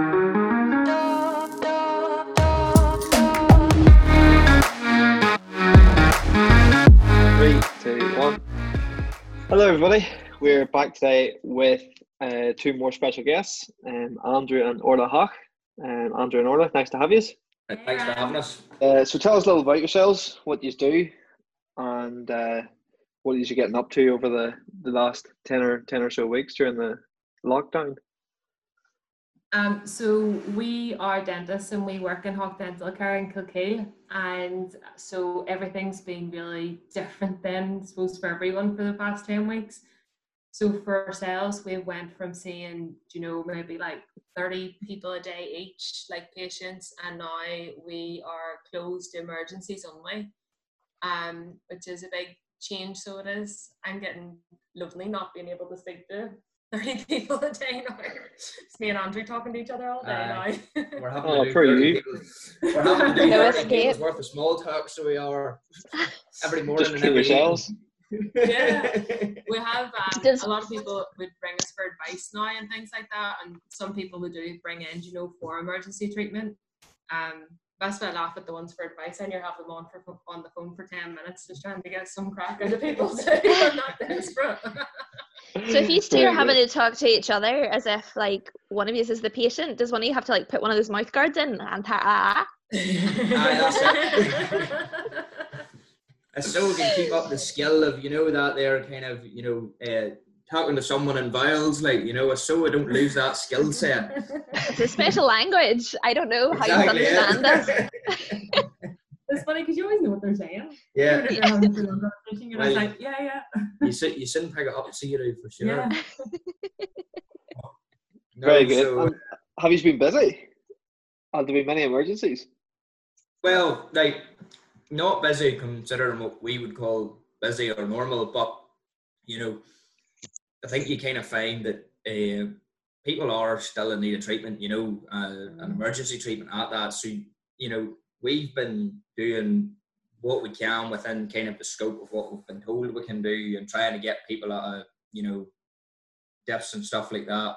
Three, two, one. Hello, everybody. We're back today with uh, two more special guests, um, Andrew and Orla Hach. Um, Andrew and Orla, nice to have you. Thanks for having us. Uh, so, tell us a little about yourselves, what you do, and uh, what you are getting up to over the, the last ten or ten or so weeks during the lockdown. Um, so we are dentists and we work in Hawk Dental Care in Kilkeel, and so everything's been really different then, I suppose, for everyone for the past ten weeks. So for ourselves, we went from seeing, you know, maybe like 30 people a day each, like patients, and now we are closed emergencies only, um, which is a big change. So it is. I'm getting lonely not being able to speak to 30 people a day now. It's me and Andrew talking to each other all day Aye. now. We're having Oh, to do poor 30 you. people's- We're having to do No 30 escape. people's worth of small talk, so we are every morning Just and every yourselves. Yeah. we have um, Does- a lot of people would bring us for advice now and things like that, and some people would do bring in, you know, for emergency treatment. Um, that's why I laugh at the ones for advice, and you have them on for on the phone for ten minutes, just trying to get some crack out of people too. I'm not desperate. So if you two are having to talk to each other as if like one of you is the patient, does one of you have to like put one of those mouth guards in and ta- It's so we can keep up the skill of, you know, that they're kind of, you know, uh, talking to someone in vials, like, you know, so I don't lose that skill set. It's a special language. I don't know how you Exactly, yeah. understand this. it's funny because you always know what they're saying. yeah. Even you're having to look up fishing, and it's Well, like, yeah, yeah, You sit, you sit and pick it up, see you for sure. yeah. No, Very good. so- Um, have you been busy? Have there been many emergencies? Well, like not busy considering what we would call busy or normal, but you know, I think you kind of find that uh, people are still in need of treatment. You know, uh, an emergency treatment at that. So you know, we've been doing what we can within kind of the scope of what we've been told we can do, and trying to get people out of you know deaths and stuff like that.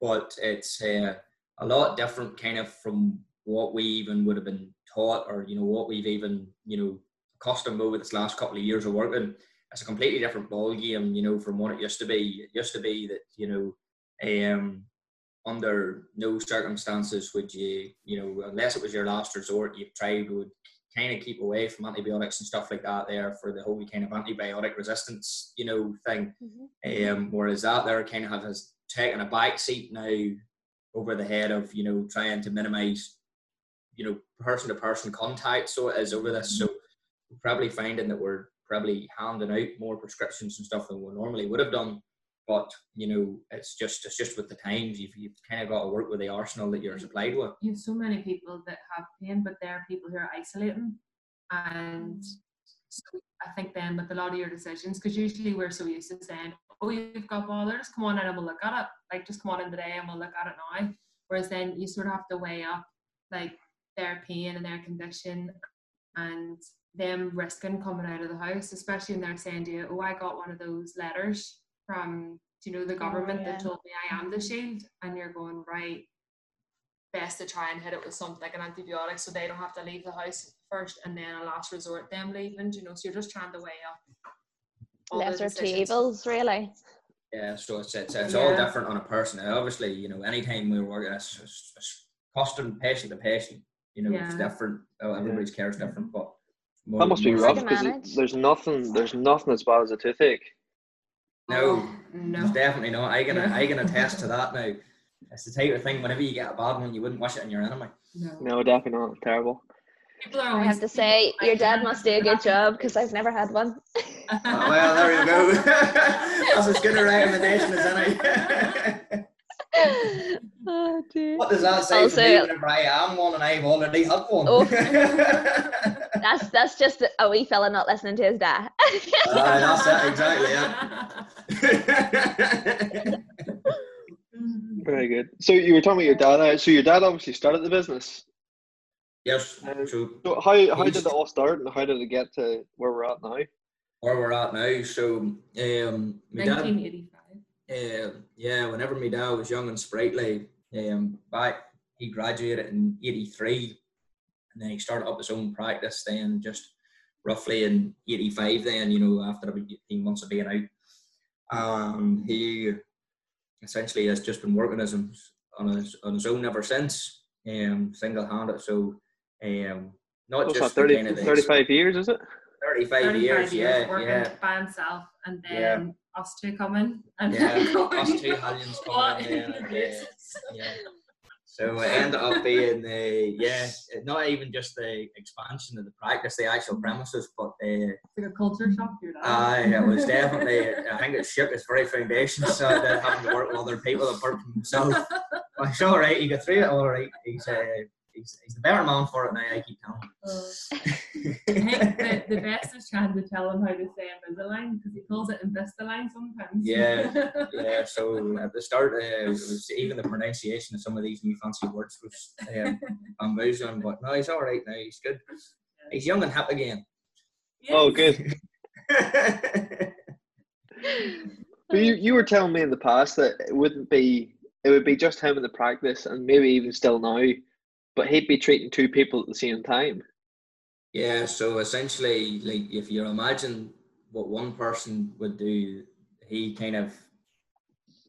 But it's uh, a lot different kind of from what we even would have been taught or you know what we've even you know accustomed over this last couple of years of working it's a completely different ball game you know from what it used to be. It used to be that you know um under no circumstances would you you know unless it was your last resort you tried would kind of keep away from antibiotics and stuff like that there for the whole kind of antibiotic resistance you know thing. Um, whereas that there kind of has taken a back seat now over the head of you know trying to minimize you know person to person contact so it is over this. So we're probably finding that we're probably handing out more prescriptions and stuff than we normally would have done but you know it's just it's just with the times you've, you've kind of got to work with the arsenal that you're supplied with you have so many people that have pain, but there are people who are isolating. And mm. so I think then with a lot of your decisions, because usually we're so used to saying, oh, you've got bother, just come on in and we'll look at it. Like, just come on in today and we'll look at it now. Whereas then you sort of have to weigh up, like, their pain and their condition and them risking coming out of the house, especially when they're saying to you, oh, I got one of those letters from, you know, the oh, government yeah. that told me I am the shield. And you're going, right, best to try and hit it with something like an antibiotic so they don't have to leave the house first and then a last resort them leaving, you know, so you're just trying to weigh up all the Lesser two evils, really. yeah so it's it's, it's all different on a person and obviously you know anytime we're working it's, it's, it's custom patient to patient you know it's different oh, everybody's care is different but more- That must be rough because there's nothing. There's nothing as bad as a toothache. No, no. Definitely not. I can No. I can attest to that now. It's the type of thing. Whenever you get a bad one, you wouldn't wish it on your enemy. No. No, definitely not. Terrible. People I always have to say, your dad must do a good job because I've never had one. Oh, well, there you go. That's as good a recommendation as any. Oh dear. what does that say Also- for me whenever I am one and I've already had one? Oh. That's that's just a wee fella not listening to his dad. Aye, that's it, exactly. Yeah. Very good. So you were talking about your dad. uh, So your dad obviously started the business. yes. Um, So So how how did it all start, and how did it get to where we're at now? where we're at now. So um, my dad 1985. uh, yeah, whenever my dad was young and sprightly, Um, back he graduated in '83, and then he started up his own practice. Then just roughly in '85, then you know after about 18 months of being out, and he essentially has just been working as him on his on his own ever since, um, single handed. So, um, not What's just that, 30, kind of the 35 years, is it? 35, 35 years, yeah, working yeah. by himself, and then Yeah. us two coming. And Yeah, going, us two hellions coming in in there, the yeah. So it ended up being, uh, yeah, not even just the expansion of the practice, the actual premises, but It's like a culture shock, you're uh, it was definitely, I think it shook its very foundation, so having to work with other people apart from himself. But it's all right, he got through it all right. He's, uh, he's, he's the better man for it now, I keep telling him. Uh, I think the, the best is trying to tell him how to say Invisalign because he calls it Invisalign sometimes. Yeah. yeah, so at the start, uh, it was even the pronunciation of some of these new fancy words was um, bamboozling, but no, he's all right now. He's good. He's young and hip again. Oh, good. But you, you were telling me in the past that it wouldn't be it would be just him in the practice and maybe even still now, but he'd be treating two people at the same time. yeah, so essentially, like if you imagine what one person would do, he kind of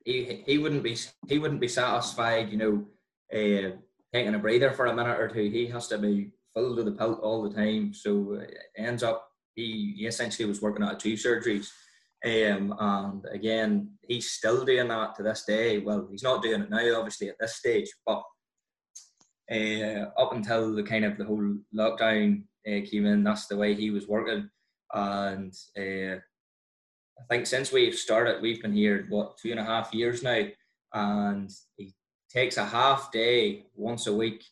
he he wouldn't be he wouldn't be satisfied, you know, uh, taking a breather for a minute or two. He has to be filled with the pelt all the time. So uh, it ends up he, he essentially was working out two surgeries. Um, and again, he's still doing that to this day. Well, he's not doing it now, obviously, at this stage, but uh, up until the kind of the whole lockdown uh, came in, that's the way he was working. And uh, I think since we've started, we've been here, what, two and a half years now. And he takes a half day once a week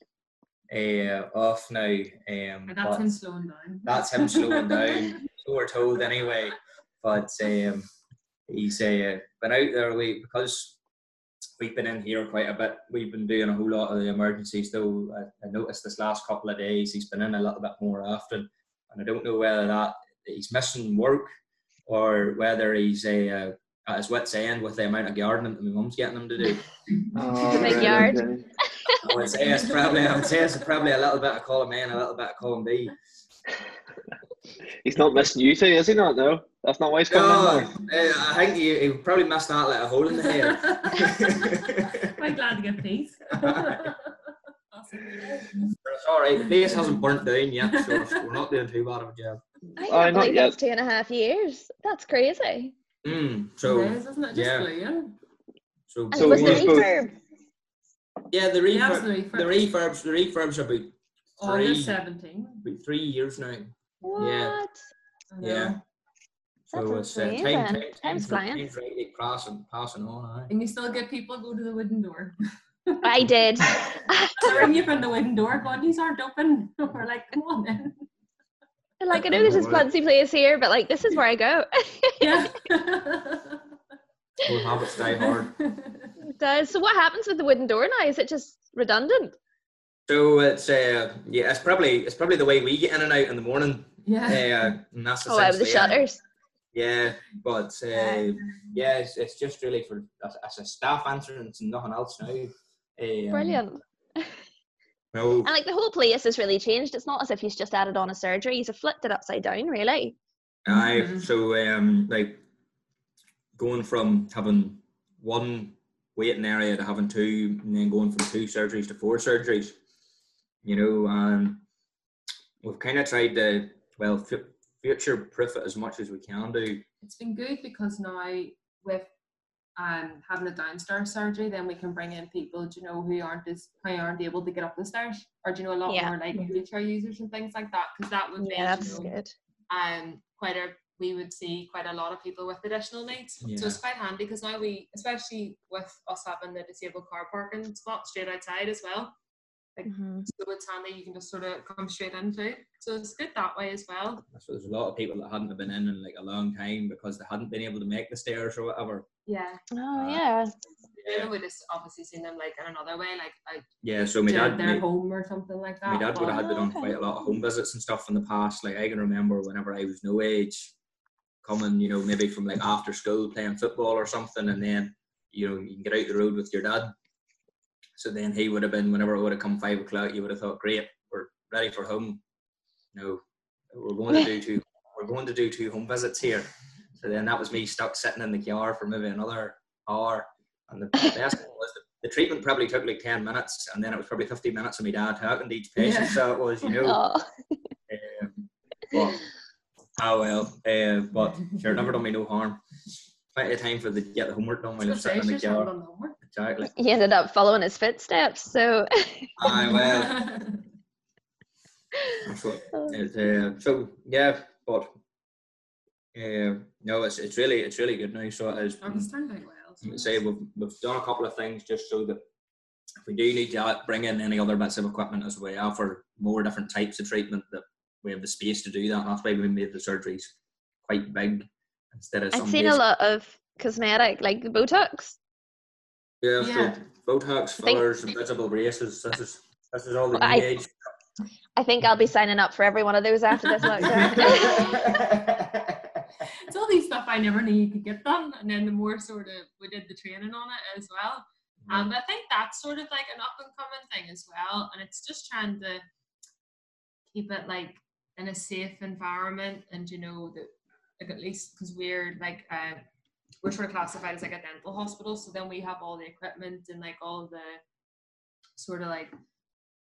uh, off now. Um, And that's him slowing down. that's him slowing down. So we're told anyway. But um, he's uh, been out there we because we've been in here quite a bit. We've been doing a whole lot of the emergencies. Though I, I noticed this last couple of days he's been in a little bit more often, and I don't know whether that he's missing work or whether he's uh, at his wits end with the amount of gardening that my mum's getting him to do. Oh, big yard. okay. I would say it's probably I would say it's probably a little bit of column A and a little bit of column B. He's not missing you two, is he not? No, that's not why he's coming in. No, now. uh, I think he, he probably missed that like a hole in the head. Quite glad to get peace. Awesome. But it's all right. The place hasn't burnt down yet, so we're not doing too bad of a job. I can't not believe yet. that's two and a half years. That's crazy. Mm, so is, isn't it? Just yeah. brilliant. so, And So was the he's both- refurb. yeah, the Yeah, refurb, it's the the refurb. refurbs, the refurbs are about August three, 17. about three years now. What? Yeah. I know. Yeah. So That's it's uh, time, amazing. time, Time's time's, flying. time's really passing, passing on. Aye. And you still get people go to the wooden door. I did. They ring you from the wooden door, going, these aren't open. We're like, come on in. like I know there's this Right. fancy place here, but like this is where I go. Yeah. Old habits die hard. It does. So what happens with the wooden door now? Is it just redundant? So it's uh, yeah, it's probably it's probably the way we get in and out in the morning. Yeah. Uh, and that's Oh, out with the shutters. Yeah, but uh, yeah, it's, it's just really for as, as a staff entrance and nothing else now. Um, Brilliant. No, And like the whole place has really changed. It's not as if he's just added on a surgery. He's flipped it upside down, really. I Mhm. so um like going from having one waiting area to having two, and then going from two surgeries to four surgeries. You know, and we've kind of tried to well fu- future proof it as much as we can do. it's been good because now with um having a downstairs surgery, then we can bring in people, do you know, who aren't as who aren't able to get up the stairs, or do you know a lot Yeah. more like wheelchair users and things like that, because that would be Yeah, you that's know, good. um quite a we would see quite a lot of people with additional needs. Yeah. So it's quite handy because now we, especially with us having the disabled car parking spot straight outside as well. Mhm. So it's handy you can just sort of come straight into. So it's good that way as well. So there's a lot of people that hadn't been in in like a long time because they hadn't been able to make the stairs or whatever. Yeah. Oh Uh, yeah. You know, we just obviously seen them like in another way, like like Yeah, so my dad, their my, home or something like that. my dad would but- have had to done quite a lot of home visits and stuff in the past. Like I can remember whenever I was no age, coming, you know, maybe from like after school playing football or something, and then you know you can get out the road with your dad, So then he would have been, whenever it would have come five o'clock, you would have thought, great, we're ready for home. No, we're going to do two, we're going to do two home visits here. So then that was me stuck sitting in the car for maybe another hour. And the best was the, the treatment probably took like 10 minutes, and then it was probably 50 minutes of my dad talking to each patient. Yeah. So it was, you know, Oh, um, but, oh well, uh, but sure, never done me no harm. Plenty of time for the get the homework done while I'm sitting in the car. Exactly. he ended up following his footsteps. So, Aye, well, that's what it, uh, so yeah, but uh, no, it's it's really it's really good now. So it is. It's turned out well. I would say we've we've done a couple of things just so that if we do need to bring in any other bits of equipment as well for more different types of treatment, that we have the space to do that. And that's why we made the surgeries quite big instead of I've some seen a lot of cosmetic, like the Botox. Yeah, Yeah. so Botox, I fillers, invisible braces. This is this is all the Well, new I- age. I think I'll be signing up for every one of those after this lockdown. it's all these stuff I never knew you could get done, and then the more sort of we did the training on it as well. Um, but I think that's sort of like an up and coming thing as well, and it's just trying to keep it like in a safe environment, and you know that like at least because we're like uh, we're sort of classified as like a dental hospital, so then we have all the equipment and like all the sort of like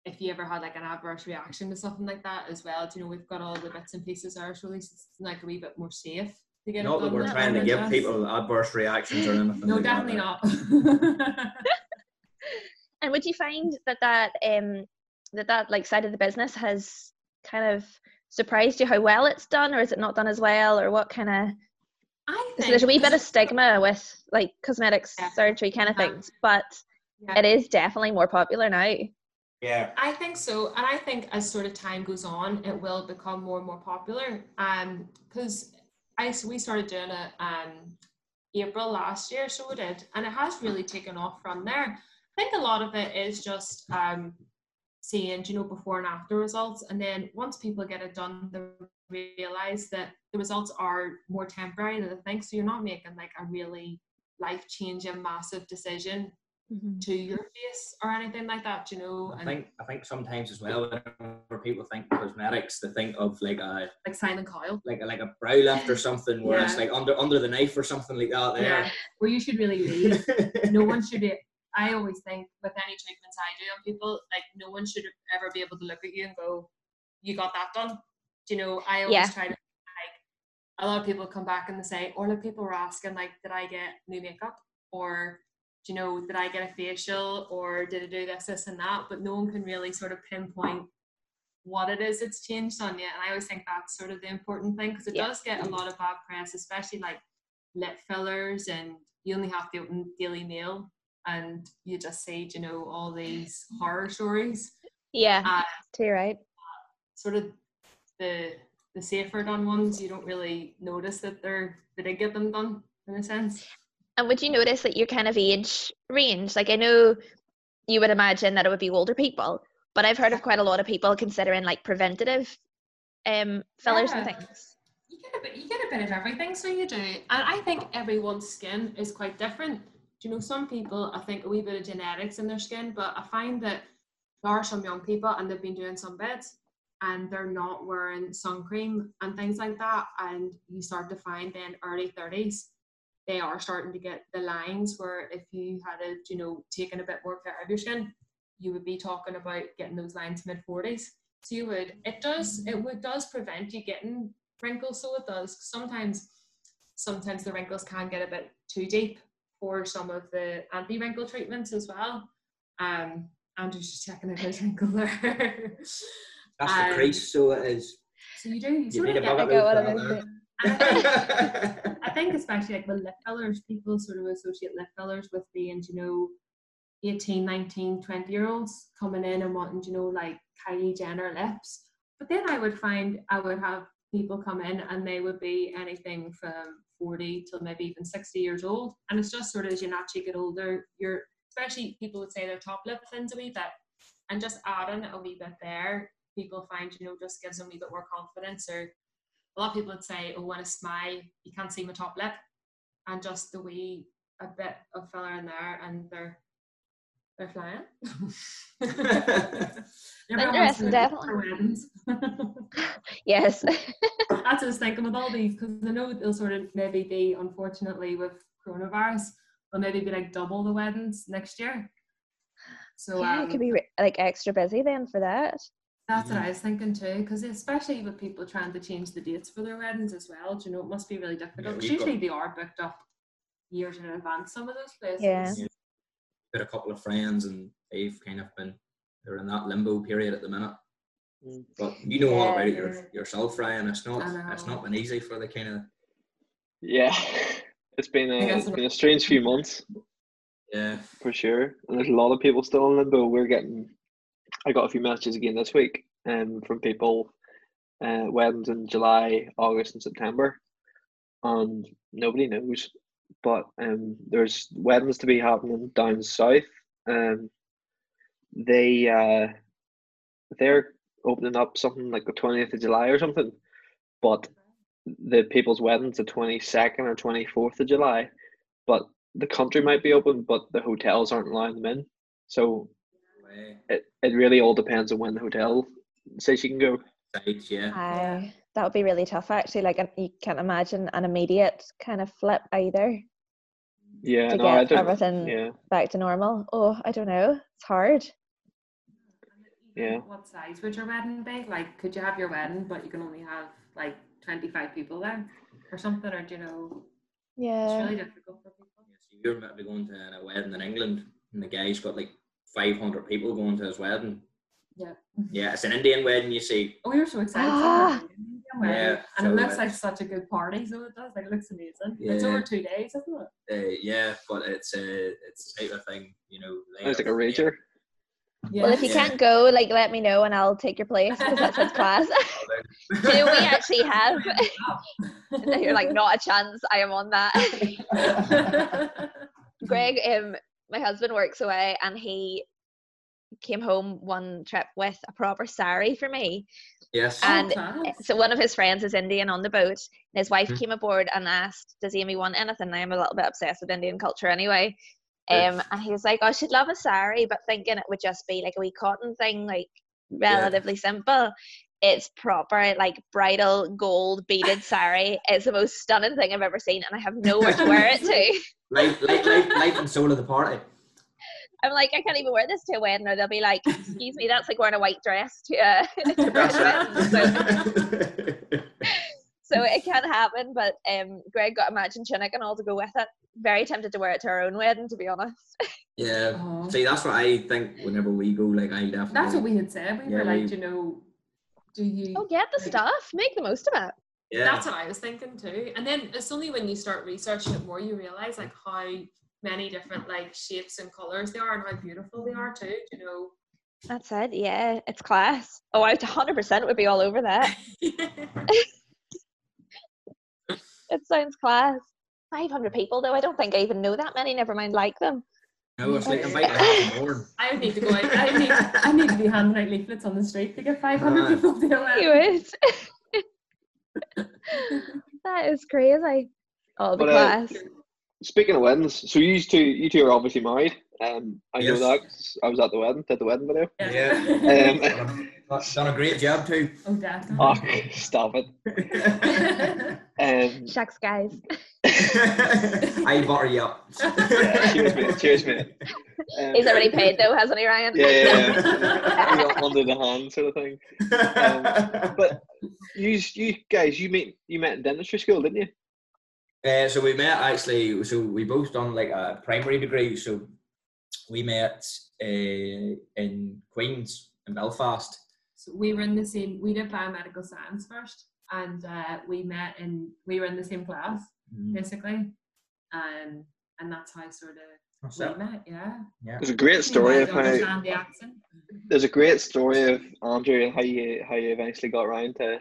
if you ever had like an adverse reaction to something like that as well, do you know we've got all the bits and pieces there, so at least it's like a wee bit more safe to get it Not that we're trying to give just- people adverse reactions or anything. No, like definitely right? not. and would you find that that um that that like side of the business has kind of surprised you how well it's done, or is it not done as well, or what kind of? I So there's a wee bit of stigma with like cosmetics Yeah. surgery kind of Yeah. things, but Yeah. it is definitely more popular now. Yeah. I think so, and I think as sort of time goes on, it will become more and more popular. Um, because I so we started doing it um April last year, so we did, and it has really taken off from there. I think a lot of it is just um seeing, you know, before and after results, and then once people get it done, they realize that the results are more temporary than they think. So you're not making like a really life changing, massive decision mm-hmm. to your face or anything like that, you know. I And think I think sometimes as well, whenever people think cosmetics, they think of like a like Simon Cowell. like a, like a brow lift or something, where it's like under under the knife or something like that. Yeah, where you should really leave. No one should. I always think with any treatments I do on people, like no one should ever be able to look at you and go, "You got that done." Do you know? I always Yeah. try to like. A lot of people come back and they say, or like people were asking, like, "Did I get new makeup?" or do you know, did I get a facial or did I do this, this, and that? But no one can really sort of pinpoint what it is that's changed on you. And I always think that's sort of the important thing because it Yeah. does get a lot of bad press, especially like lip fillers, and you only have to open Daily Mail and you just see, you know, all these horror stories. Yeah, Uh, too right. sort of the the safer done ones, you don't really notice that they're they did get them done in a sense. And would you notice that your kind of age range? Like I know you would imagine that it would be older people, but I've heard of quite a lot of people considering like preventative um fillers and things. you get a bit you get a bit of everything so you do and i think everyone's skin is quite different you know some people i think a wee bit of genetics in their skin but i find that there are some young people and they've been doing some bits and they're not wearing sun cream and things like that. And you start to find then early 30s they are starting to get the lines where if you had a you know taken a bit more care of your skin you would be talking about getting those lines mid 40s so you would it does it would does prevent you getting wrinkles. So it does. Sometimes sometimes the wrinkles can get a bit too deep for some of the anti-wrinkle treatments as well um andrew's just checking out his wrinkle there That's Um, the crease, so it is. so you do you You sort need of get I bucket got what load I for was that saying. and I think. I think especially like with lip fillers, people sort of associate lip fillers with being, you know, 18, 19, 20 year olds coming in and wanting, you know, like Kylie Jenner lips. But then I would find I would have people come in and they would be anything from 40 till maybe even 60 years old. And it's just sort of as you naturally get older, you're especially people would say their top lip thins a wee bit. And just adding a wee bit there, people find, you know, just gives them a wee bit more confidence or a lot of people would say, oh, when I smile, you can't see my top lip. And just the wee, a bit of filler in there, and they're They're flying. Interesting, definitely. yes. That's what I was thinking with all these because I know they'll sort of maybe be, unfortunately, with coronavirus, they'll maybe be like double the weddings next year. So yeah, um, it could be like extra busy then for that. That's what I was thinking too, because especially with people trying to change the dates for their weddings as well, do you know, it must be really difficult. 'cause we've got- usually they are booked up years in advance, some of those places. Yeah. Got a couple of friends, and they've kind of been they're in that limbo period at the minute. Mm. But you know all about it your, yourself, Ryan. It's not it's not been easy for the kind of Yeah, it's been I a, guess it's it- been a strange few months yeah. for sure. And there's a lot of people still in limbo. We're getting, I got a few messages again this week, um, from people, uh, weddings in July, August, and September, and nobody knows. But um, there's weddings to be happening down south. Um, they uh, they're opening up something like the twentieth of July or something, but the people's weddings the twenty second or twenty fourth of July, but the country might be open, but the hotels aren't allowing them in. So Way, it, it really all depends on when the hotel says you can go. sides, yeah. I that would be really tough actually. Like an- you can't imagine an immediate kind of flip either Yeah, to no, I get don't. everything Yeah, back to normal. Oh, I don't know. It's hard. Yeah. What size would your wedding be? Like, could you have your wedding, but you can only have like 25 people there or something? Or do you know? Yeah. It's really difficult for people. So you're meant to be going to a wedding in England, and the guy's got like 500 people going to his wedding. Yeah. Yeah, it's an Indian wedding, you see. Oh, we were so excited. Ah. for the Yeah, and so it looks like such a good party. So it does. Like, it looks amazing. It's over two days, isn't it? Uh, yeah, but it's uh, it's the type of thing, you know. it was like a rager. Yeah. Well, if you Yeah. can't go, like let me know and I'll take your place because that sounds class. Do we actually have? You're like not a chance. I am on that. Greg, um, my husband works away and he came home one trip with a proper sari for me. Yes. Oh, And class. So one of his friends is Indian on the boat, and his wife Hmm. came aboard and asked, "Does Amy want anything?" I'm a little bit obsessed with Indian culture anyway. Um, and he was like, "Oh, she'd love a sari," but thinking it would just be like a wee cotton thing, like Yeah. relatively simple. It's proper, like bridal gold beaded sari. It's the most stunning thing I've ever seen, and I have nowhere to wear it to. life, life, life, life and soul of the party. I'm like, I can't even wear this to a wedding, or they'll be like, "Excuse me, that's like wearing a white dress to a, to a wedding." So it. so it can happen. But um, Greg got a matching tunic and all to go with it. Very tempted to wear it to our own wedding, to be honest. yeah. Oh. See, that's what I think whenever we go. Like, I definitely. That's what we had said. We Yeah, were like, we- you know, do you? Oh, get the stuff, make the most of it. Yeah. That's what I was thinking too. And then it's only when you start researching it more you realize like how many different like shapes and colors they are and how beautiful they are too. You know. That's it. Yeah, it's class. Oh, I 100% would be all over that. It sounds class. 500 people, though. I don't think I even know that many. Never mind, like them. no, it's like inviting half a more. I would need to go out. I need, I need to be handing out leaflets on the street to get 500 Aye. people to a You would. that is crazy. Oh, the But, uh, class. Speaking of weddings, so you two, you two are obviously married. Um, I Yes. know that. 'cause I was at the wedding. Did the wedding video. Yeah. Um, That's done a great job too. oh, definitely. oh, stop it. Um, Shucks, guys. I butter you up. yeah, cheers, mate. Cheers, mate. Um, He's already paid, though, hasn't he, Ryan? Yeah, yeah, yeah. You know, under the hand sort of thing. But you, you guys, you met you met in dentistry school, didn't you? Uh, so we met actually. So we both done like a primary degree. So we met uh, in Queens in Belfast. So we were in the same. We did biomedical science first, and uh, we met in. We were in the same class basically, um, and that's how sort of That's we it. met. Yeah. Yeah. There's a great story of how the there's a great story of Andrew and how you how you eventually got around to.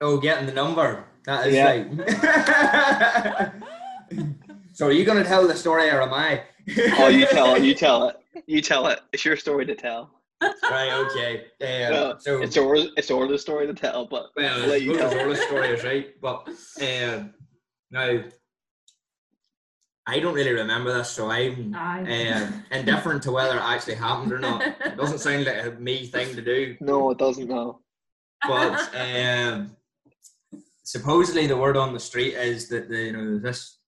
Oh, getting the number. That is Yeah. right. so are you going to tell the story or am I? Oh, you tell it. You tell it. You tell it. It's your story to tell. right. Okay. Uh, Well, so It's our it's our story to tell, but Well, I'll let you tell. all the story is right, but um, now I don't really remember this, so I'm Aye. uh, indifferent to whether it actually happened or not. It doesn't sound like a me thing to do, No, it doesn't. No. but um, supposedly the word on the street is that the, you know this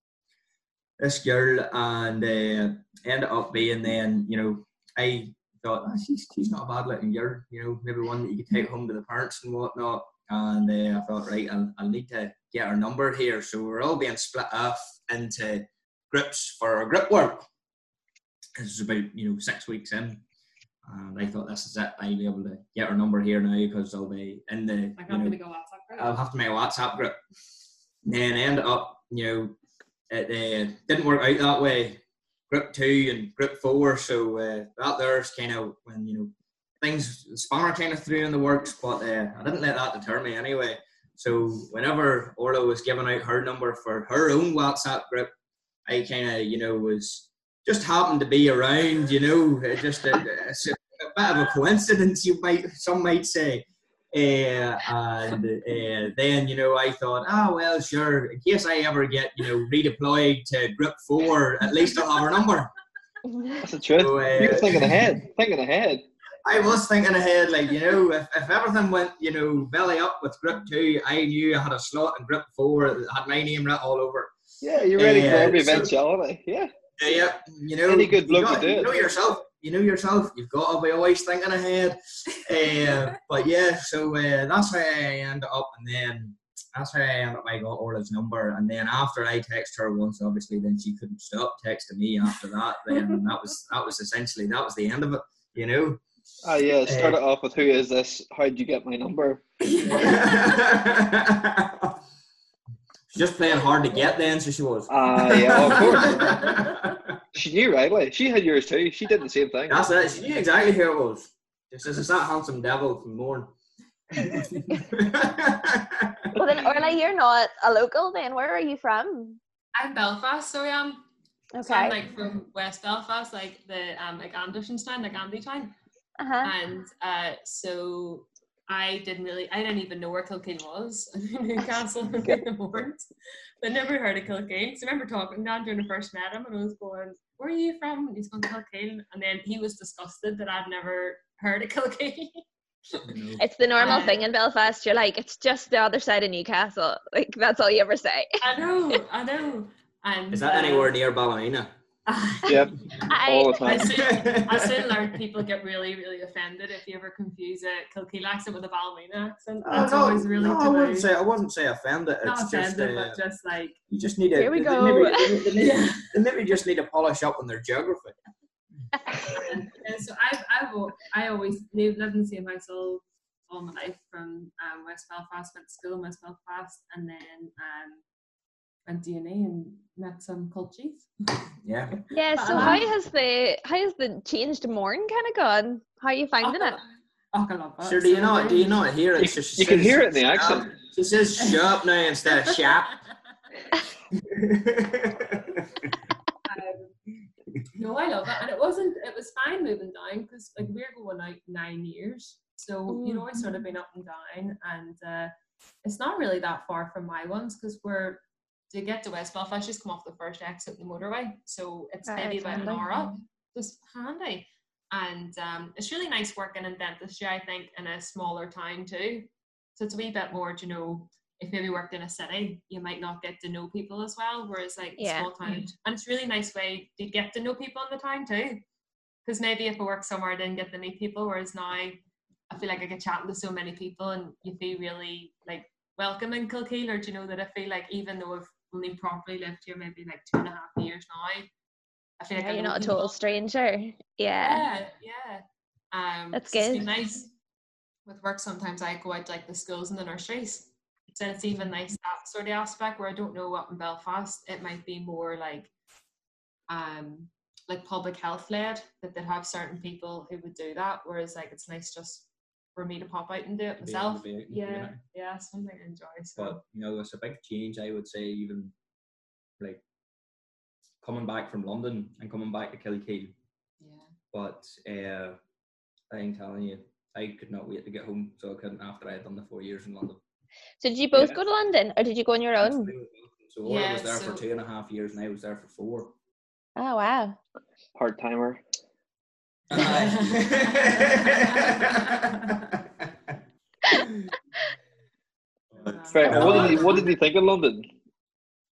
this girl and uh, ended up being then you know I thought oh, she's she's not a bad looking girl you know maybe one that you could take home to the parents and whatnot. And uh, I thought right I'll, I'll need to get her number here. So we're all being split off into groups for our group work. This is about you know six weeks in. And I thought this is it. I'll be able to get her number here now because I'll be in the Like I'm know, gonna go group. I'll have to make a WhatsApp group. And then ended up, you know, it uh, didn't work out that way. Group two and group four, so uh, that there's kind of when you know things spanner kind of threw in the works, but uh, I didn't let that deter me anyway. So whenever Orla was giving out her number for her own WhatsApp group, I kind of you know was just happened to be around, you know, just a, a, a bit of a coincidence, you might some might say. Uh, and uh, then you know I thought, ah well, sure. In case I ever get you know redeployed to Group Four, at least I'll have her number. That's the truth. So, uh, You're thinking ahead. Thinking ahead. I was thinking ahead, like you know, if, if everything went you know belly up with Group Two, I knew I had a slot in Group Four that had my name written all over. Yeah, you're ready for Yeah, every eventuality. Yeah. Yeah, yeah, you know, Any good you, bloke got, would do you it. know yourself. You know yourself. You've got to be always thinking ahead. uh, but yeah, so uh, that's how I ended up, and then that's how I ended up. I got Orla's number, and then after I texted her once, obviously, then she couldn't stop texting me after that. Then that was that was essentially that was the end of it. You know. Ah, yeah. start it Started off with who is this? How'd you get my number? She's just playing hard to get then, so she was. Ah, yeah, of course. She knew right away. She had yours too. She did the same thing. That's it. She knew exactly who it was. Just as it's that handsome devil from Mourne. Well, then, Orla, you're not a local then. Where are you from? I'm Belfast, so I am. So Okay. I'm like from West Belfast, like the um like Andersonstown, like Andy Town. Uh-huh. And uh so I didn't really I didn't even know where Kilkeel was. I knew Newcastle and Mournes. But never heard of Kilkeel. So I remember talking to him during I first met him and I was going, Where are you from? And he's going Kilkeel and then he was disgusted that I'd never heard of Kilkeel. It's the normal Uh, thing in Belfast. You're like, it's just the other side of Newcastle. Like that's all you ever say. I know, I know. And Is that uh, anywhere near Ballymena? Yep. All the I, I time. soon, I soon learned people get really, really offended if you ever confuse a Kilkeel accent with a Ballymena accent. That's always really no, I wouldn't say I wouldn't say offended. Not It's just offended, uh, but just like you just need to. Here we they- go. They maybe, they, they, Yeah. maybe, they maybe just need to polish up on their geography. and, and so I've, I've I always lived, lived in the same household all my life from um, West Belfast, went to school in West Belfast, and then um, went to uni and met some cultures. Yeah. yeah. So how has the how has the changed to Mourne kind of gone? How are you finding it? Oh, I love that. Sure. Do you So not? Do you not hear it? You, She- she you can says hear it in the shop. accent. She says shop now instead of shop. Um, no, I love it, and it wasn't. It was fine moving down because like we're going out nine years, so you know I sort of been up and down, and uh, it's not really that far from my ones because we're to get to West Belfast, just come off the first exit of the motorway, so it's Right, maybe about an handy. hour up. Just handy, and um, it's really nice working in dentistry. I think in a smaller town too, so it's a wee bit more. You know, if maybe worked in a city, you might not get to know people as well. Whereas like Yeah. small town, and it's really nice way to get to know people in the town too. Because maybe if I work somewhere, I didn't get to meet people. Whereas now, I feel like I get chatting to so many people, and you feel really like welcome in Kilkeel. Or do you know that I feel like even though I've only properly lived here maybe like two and a half years now, I feel like Yeah, I you're not a total people. stranger. Yeah. Yeah, yeah. Um, That's good. been nice. With work, sometimes I go out to like the schools and the nurseries. So it's even nice that sort of aspect where I don't know what in Belfast it might be more like, um, like public health led that they'd have certain people who would do that. Whereas like it's nice just for me to pop out and do it To be able to myself. be out and do Yeah, it. yeah, something I enjoy. So But you know, it's a big change. I would say even like coming back from London and coming back to Kilkeel. yeah. But uh, I'm telling you, I could not wait to get home. So I couldn't after I had done the four years in London. So did you both Yeah. go to London or did you go on your own? We were both in So Orla Yeah, was there for two and a half years, and I was there for four. Oh wow. Part timer. Fair. What did you What did you think of London?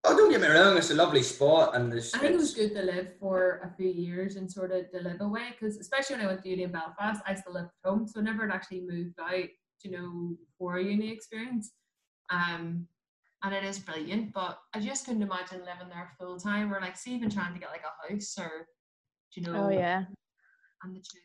Oh, don't get me wrong, it's a lovely spot, and there's. I think it was it's- good to live for a few years and sort of to live away because especially when I went to uni in Belfast, I still lived at home, so I never had actually moved out, you know, for a uni experience. Um, and it is brilliant, but I just couldn't imagine living there full time or like see even trying to get like a house or, you know, Oh yeah. And the tube.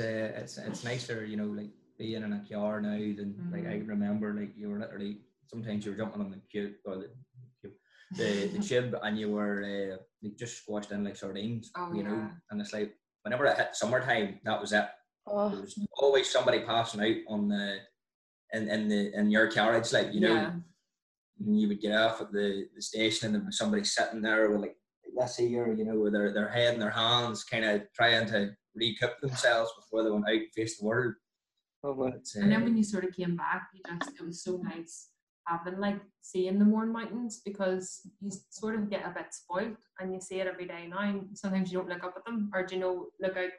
uh, it's it's nicer, you know, like being in a car now than like I Mhm. remember like you were literally sometimes you were jumping on the queue or the queue, the the tube and you were uh, like just squashed in like sardines, Oh, you know, yeah. and it's like whenever it hit summertime, that was it. There Oh, was always somebody passing out on the in in the in your carriage, like you know, Yeah. and you would get off at the, the station and there was somebody sitting there with like let's see here, you know, with their, their head in their hands, kind of trying to recoup themselves before they went out and face the world. Lovely. But, And then uh, when you sort of came back, you just it was so nice having like seeing the Mourne Mountains because you sort of get a bit spoiled and you see it every day now. And sometimes you don't look up at them or do you know look out.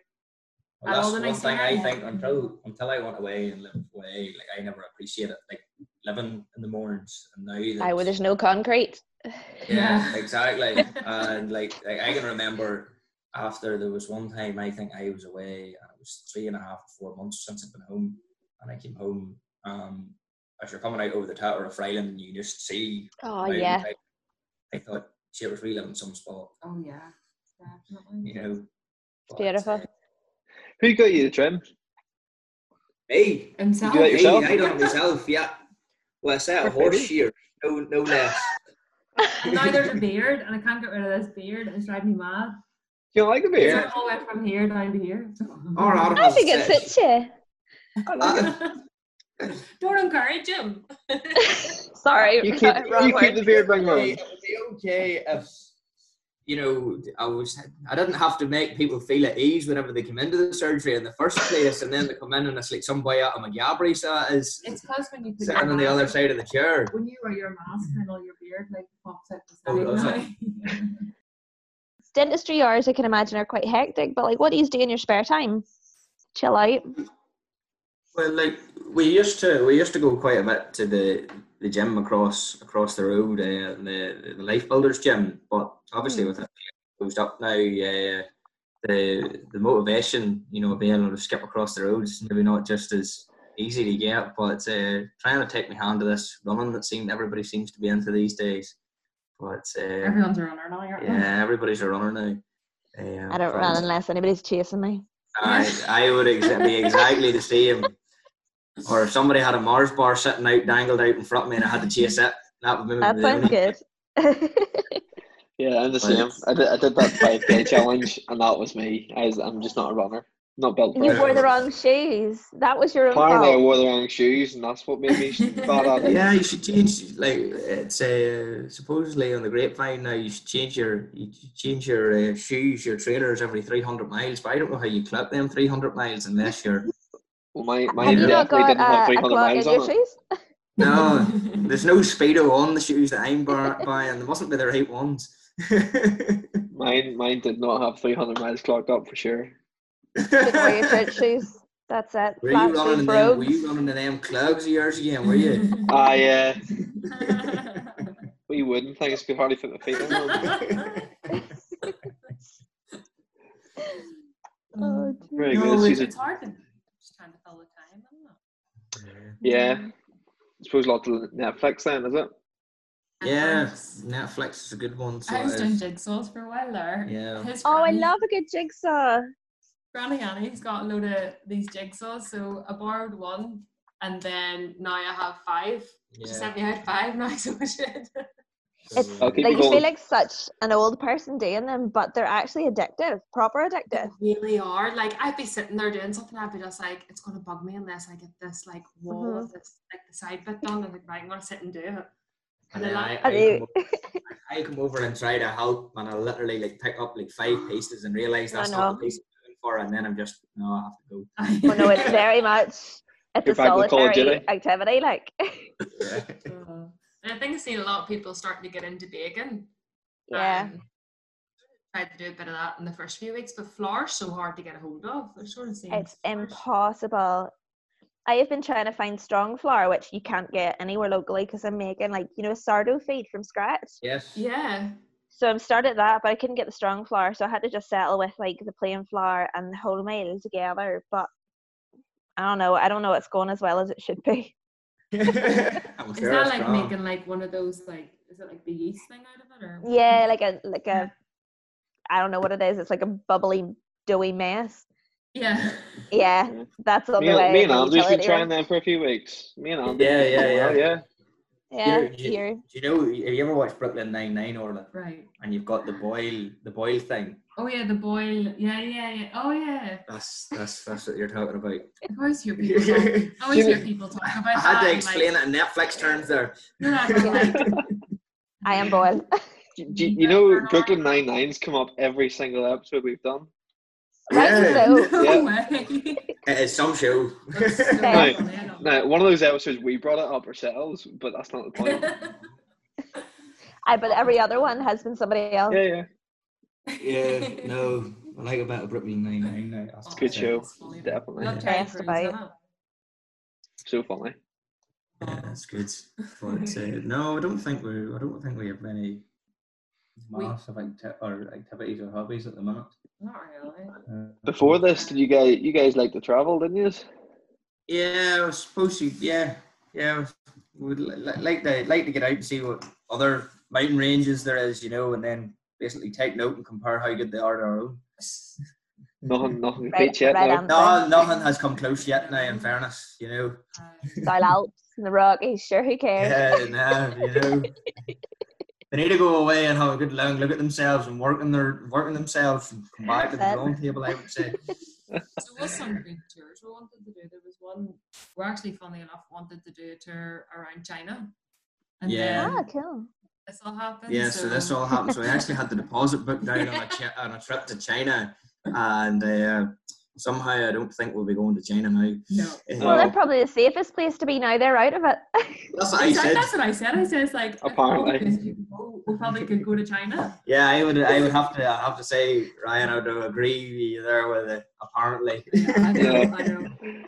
well, at all that's the one nice thing I think until until I went away and lived away, like I never appreciated like living in the Mournes and now that I where there's no concrete. Yeah, Yeah. exactly. and like, like I can remember after there was one time I think I was away and it was three and a half or four months since I'd been home and I came home um as you're coming out over the tower of Fryland and you just see Oh mountains, yeah. I, I thought she was really living some spot, Oh yeah, definitely. you know. But, beautiful. uh, Who got you the trim? me, Himself. You do it yourself? me, I done it myself, yeah. Well, I set a horse play. shear, no, no less. And now there's a beard and I can't get rid of this beard. It's driving me mad. You don't like the beard? beer? it all went from here down to here. All right, I think it fits you. I like it. Don't encourage him. Sorry, You keep, you keep the beard bring okay, home. it would be okay if you know I was I didn't have to make people feel at ease whenever they come into the surgery in the first place, and then they come in and it's like some boy out of McGabry so is It's because when you put sitting on the other side of the chair. when you wear your mask and all your beard like pops out the Oh, side does now. Dentistry hours, I can imagine, are quite hectic. But like, what do you do in your spare time? Chill out. Well, like we used to, we used to go quite a bit to the the gym across across the road, uh, the the Life Builders gym. But obviously, with it closed up now, uh, the the motivation, you know, being able to skip across the road is maybe not just as easy to get. But uh, trying to take my hand to this running that seemed everybody seems to be into these days. But uh, Everyone's a runner now, aren't they? yeah, everybody's a runner now. Um, I don't run unless anybody's chasing me. I I would exa- be exactly the same. Or if somebody had a Mars bar sitting out, dangled out in front of me, and I had to chase it, that would maybe That be the sounds good. Yeah, I'm the But- same. I did, I did that 5k challenge, and that was me. I was, I'm just not a runner. Not built for you it. wore the wrong shoes. That was your own Apparently, I wore the wrong shoes, and that's what made me bad at it. Yeah, you should change. Like it's uh, supposedly on the grapevine now, you should change your you should change your uh, shoes, your trainers every three hundred miles. But I don't know how you clip them three hundred miles unless you're Well, my, Have you not got didn't have a, a clog in your it. shoes? no. There's no speedo on the shoes that I'm bar- buying. They mustn't be the right ones. Mine, mine did not have 300 miles clocked up for sure. Just wear shoes. That's it. Were you running shoes in them? Were you running in them clogs of yours again? Were you? I, uh, we wouldn't. I just could hardly fit my feet in them. Oh, Very No, good. it's- it's hard to just trying to fill the time, isn't it? Yeah. Mm. I suppose lots of Netflix then, is it? Yeah, Netflix. Netflix is a good one. So I was it doing jigsaws for a while there. Yeah. His Oh, I love a good jigsaw. Granny Annie's got a load of these jigsaws, so I borrowed one, and then now I have five. She Yeah. sent me out five now, so I should. It's I'll Like you you feel like such an old person doing them, but they're actually addictive, proper They addictive. really are. Like I'd be sitting there doing something, I'd be just like, it's gonna bug me unless I get this like wall Mhm. of this like the side bit done. I'm like, right, I'm gonna sit and do it. And And then then I, I, I, And come over, I come over and try to help, and I literally like pick up like five pieces and realize that's know. not the piece I'm looking for, and then I'm just no, I have to go. Oh no, it's very much it's You're a back with solitary activity. Like Yeah. And I think I've seen a lot of people starting to get into bacon. Yeah. Um, tried to do a bit of that in the first few weeks, but flour's so hard to get a hold of. It sort of seems It's flour's- impossible. I have been trying to find strong flour, which you can't get anywhere locally because I'm making like you know a sourdough feed from scratch. Yes. Yeah. So I'm started that, but I couldn't get the strong flour, so I had to just settle with like the plain flour and the wholemeal together. But I don't know. I don't know it's going as well as it should be. Is that like making like one of those like is it like the yeast thing out of it or Yeah, like a like Yeah. a I don't know what it is. It's like a bubbly, doughy mess. Yeah. Yeah, Yeah. that's on Me, the way. and- me and the Andrew's been utility trying room. them for a few weeks. Me and Andrew. Yeah, yeah, yeah. Yeah. Yeah, Here, you- here. Do you know? Have you ever watched Brooklyn Nine Nine, Orla? Right. And you've got the Boyle, the Boyle thing. Oh yeah, the Boyle. Yeah, yeah, yeah. Oh yeah. That's that's that's what you're talking about. I always hear people talk. I always hear people talk about I had that to explain like, it in Netflix terms there. You're not gonna like I am boiled. Do, do, you know Brooklyn Nine Nine's come up every single episode we've done. Right, Yeah. no Yeah. way. It is some show. So Right. funny, I love Now, one of those episodes we brought it up ourselves, but that's not the point. I but every other one has been somebody else. yeah, yeah. Yeah, no, I like about a Brooklyn Nine Nine now. That's Oh, Good show. that's. Definitely. Love Terry Best Crews, about it? So funny. Yeah, that's good. But uh, no, I don't think we. I don't think we have many We- massive acti- or activities or hobbies at the minute. Not really. Uh, Before this, did you guys you guys like to travel, didn't you? Yeah, I was supposed to. Yeah, yeah. Would li- li- like to like to get out and see what other mountain ranges there is, you know, and then basically take note and compare how good they are to our own. Nothing, nothing Right- beats yet. right no. nothing has come close yet. Now, in fairness, you know. Down Alps and the Rockies, sure, who cares? Yeah, nah, you know. They need to go away and have a good long look at themselves and working their working themselves and come back to the That's drawing table. I would say. so what's some good tours we wanted to do? There was one we're actually funny enough wanted to do a tour around China. And Yeah. Ah, cool. This all happened. Yeah, so this all happened. So I actually had the deposit booked down on a chi- on a trip to China, and uh, somehow I don't think we'll be going to China now. No. Uh, Well, they're probably the safest place to be now. They're out of it. that's what I said. That's what I said. I said it's like Apparently. all these people we probably could go to China. Yeah, I would. I would have to. I have to say, Ryan, I would agree with you there with it. Apparently. I know, Yeah. I know. Um,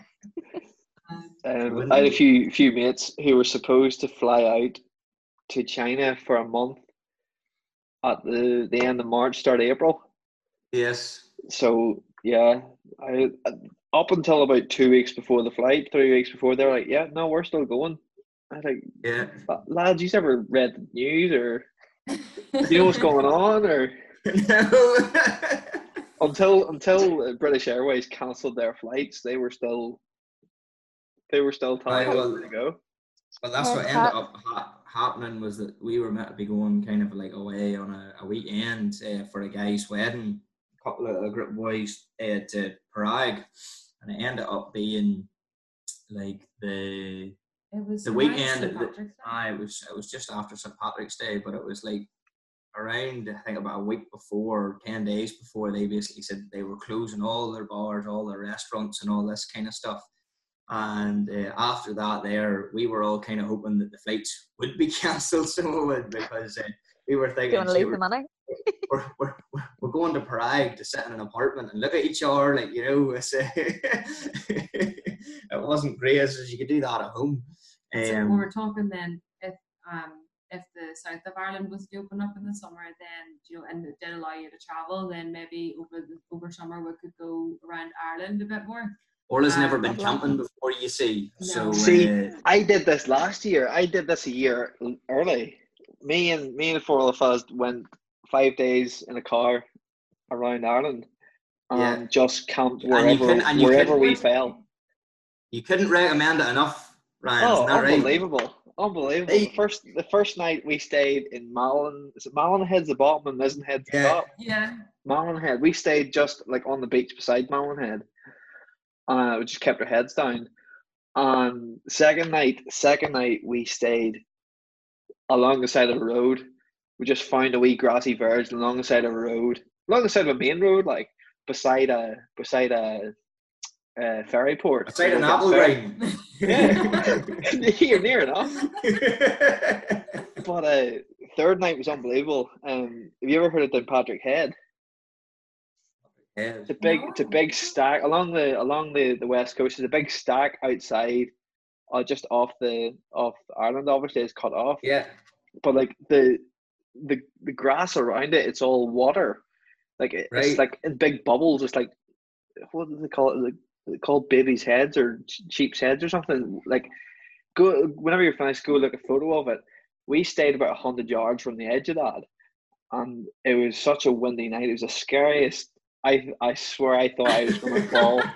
Um, I had a few few mates who were supposed to fly out to China for a month at the, the end of March, start of April. yes. So yeah, I up until about two weeks before the flight, three weeks before, they're like, "Yeah, no, we're still going." I was like, Yeah. "La- "Lads, you ever read the news or do you know what's going on?" Or no. until until uh, British Airways cancelled their flights, they were still they were still telling Right, us well, to go. Well, that's Yeah, what ended up ha- happening was that we were meant to be going kind of like away on a, a weekend uh, for a guy's wedding, a couple of a group of boys uh, to Prague, and it ended up being like the it was the weekend. I was it was just after St Patrick's Day, but it was like around I think about a week before, ten days before they basically said they were closing all their bars, all their restaurants, and all this kind of stuff. And uh, after that, there we were all kind of hoping that the flights would be cancelled, so it would because uh, we were Do you thinking want to leave we're, the money? we're, we're, we're- we're going to Prague to sit in an apartment and look at each other, like you know, it's, uh, it wasn't great. As you could do that at home. So we Um, were talking then if um if the south of Ireland was to open up in the summer, then you know, and it did allow you to travel, then maybe over the over summer we could go around Ireland a bit more. Orla's Um, never been I'd camping before, you see. So See, uh, I did this last year. I did this a year early. Me and me and four of us went five days in a car around Ireland and Yeah. just camped And you wherever couldn't- and you wherever we fell. you couldn't recommend it enough, Ryan. Oh, isn't that right? unbelievable! Unbelievable. Hey. The first the first night we stayed in Malin. Is it Malin Head's the bottom and Mizen Head's the top? Yeah. Malin Head. We stayed just like on the beach beside Malin Head. Uh, we just kept our heads down. And second night, second night we stayed along the side of the road. We just found a wee grassy verge along the side of a road, along the side of a main road, like beside a beside a uh, ferry port. Beside an apple grain. ferry- You're near enough. But uh, third night was unbelievable. Um, have you ever heard of Downpatrick Head? It's a big, it's a big stack along the along the, the west coast. There's a big stack outside, uh, just off the off Ireland. Obviously, it's cut off. yeah. But like the the the grass around it, it's all water. Like it- Right. it's like in big bubbles. It's like what do they call it? Like, they call babies' heads or sheep's heads or something. Like go whenever you're finished, go look a photo of it. We stayed about hundred yards from the edge of that, and it was such a windy night. It was the scariest. I I swear I thought I was going to fall.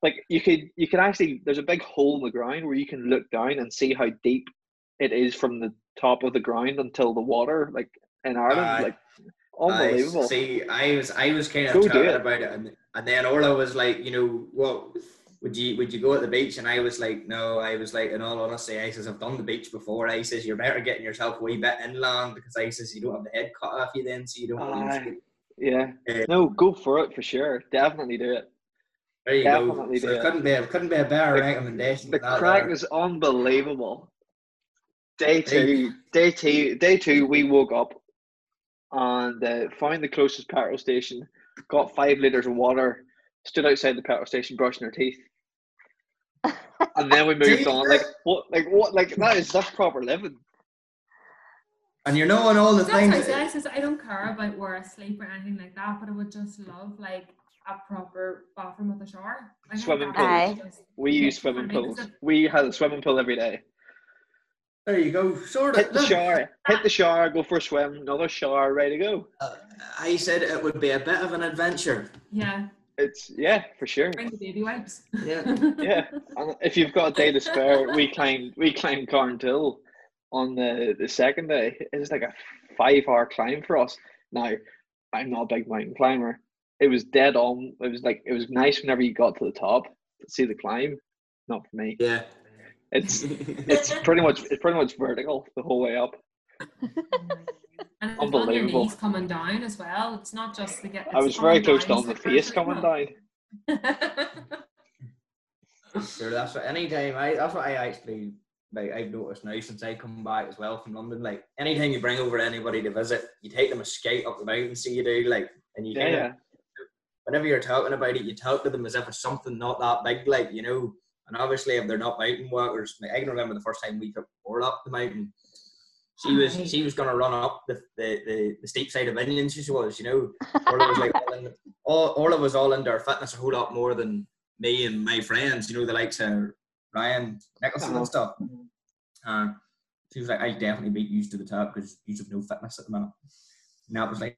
Like you could you can actually there's a big hole in the ground where you can look down and see how deep it is from the top of the ground until the water. Like in Ireland, Aye. like unbelievable. I, see, I was I was kind of do chatting it. about it, and, and then Orla was like, you know, what would you would you go at the beach? And I was like, no. I was like, in all honesty, I says I've done the beach before. I says you're better getting yourself wee bit inland because I says you don't have the head cut off you then, so you don't. it. Yeah. Eh. No, go for it for sure. Definitely do it. There you go. Definitely So it it. couldn't be a, couldn't be a better The- recommendation. The crack there. is unbelievable. Day two, day two, day two. We woke up and uh, found the closest petrol station. Got five liters of water. Stood outside the petrol station brushing our teeth. And then we moved on. Like what? Like what? Like that is that's proper living. And you're knowing all the That's what I things. said. I says I don't care about where I sleep or anything like that, but I would just love like a proper bathroom with a shower. I Swimming that pool. just- We Yeah, use swimming I pools. it's a- We have a swimming pool every day. There you go. Sort of. Hit of. the shower. Hit the shower. Go for a swim. Another shower. Ready to go. Uh, I said it would be a bit of an adventure. Yeah, It's yeah, for sure. bring the baby wipes. Yeah. Yeah, and if you've got a day to spare, we climbed we climbed Carrauntoohil on the the second day. It was like a five hour climb for us. Now, I'm not a big mountain climber. It was dead on. It was like it was nice whenever you got to the top to see the climb. Not for me. Yeah. It's it's pretty much it's pretty much vertical the whole way up. And it's on Unbelievable. knees coming down as well. It's not just to get. I was very coming close to on the face firstly, coming down. Sure, that's what anytime I that's what I actually like I've noticed now since I come back as well from London. Like anytime you bring over anybody to visit, you take them a skate up the mountain, see you do like and you Yeah, kinda, yeah. whenever you're talking about it, you talk to them as if it's something not that big, like, you know. And obviously if they're not mountain walkers, like I can remember the first time we took Orla up the mountain. She was Aye. she was gonna run up the, the, the, the steep side of Indian, she was, you know. Orla was like all, in, all Orla was all into her fitness a whole lot more than me and my friends, you know, the likes of Ryan Nicholson and stuff. Uh, she was like, I definitely beat you to the top because you have no fitness at the minute. And that was like,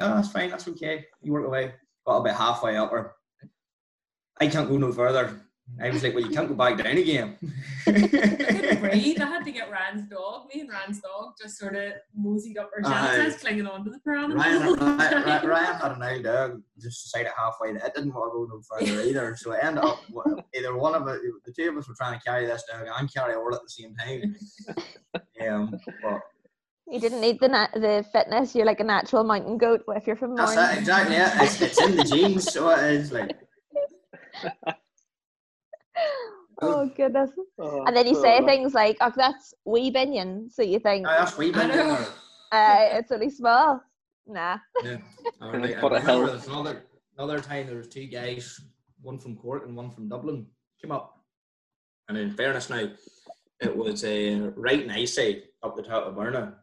oh, that's fine, that's okay. You work away. Got about halfway up or I can't go no further. I was like, well, you can't go back down again. I couldn't breathe. I had to get Ryan's dog. Me and Ryan's dog just sort of moseyed up our Aye. shelters, clinging onto the piranha. Ryan, Ryan, Ryan, Ryan had an old dog, just decided halfway that it didn't want to go no further either. So it ended up either one of it, the two of us were trying to carry this dog and carry all at the same time. Um, but You didn't need the na- the fitness. You're like a natural mountain goat if you're from that's Mourne. it, exactly it. It's, it's in the genes, so it is like. Oh goodness! Oh, And then you say oh, things like, "Oh, that's wee Binnian," so you think Oh, that's wee I bit. uh, it's only small. Nah. Yeah. I And remember- what I the hell? another another time there was two guys, one from Cork and one from Dublin, came up. And in fairness now, it was uh, right nice side up the top of Bearnagh.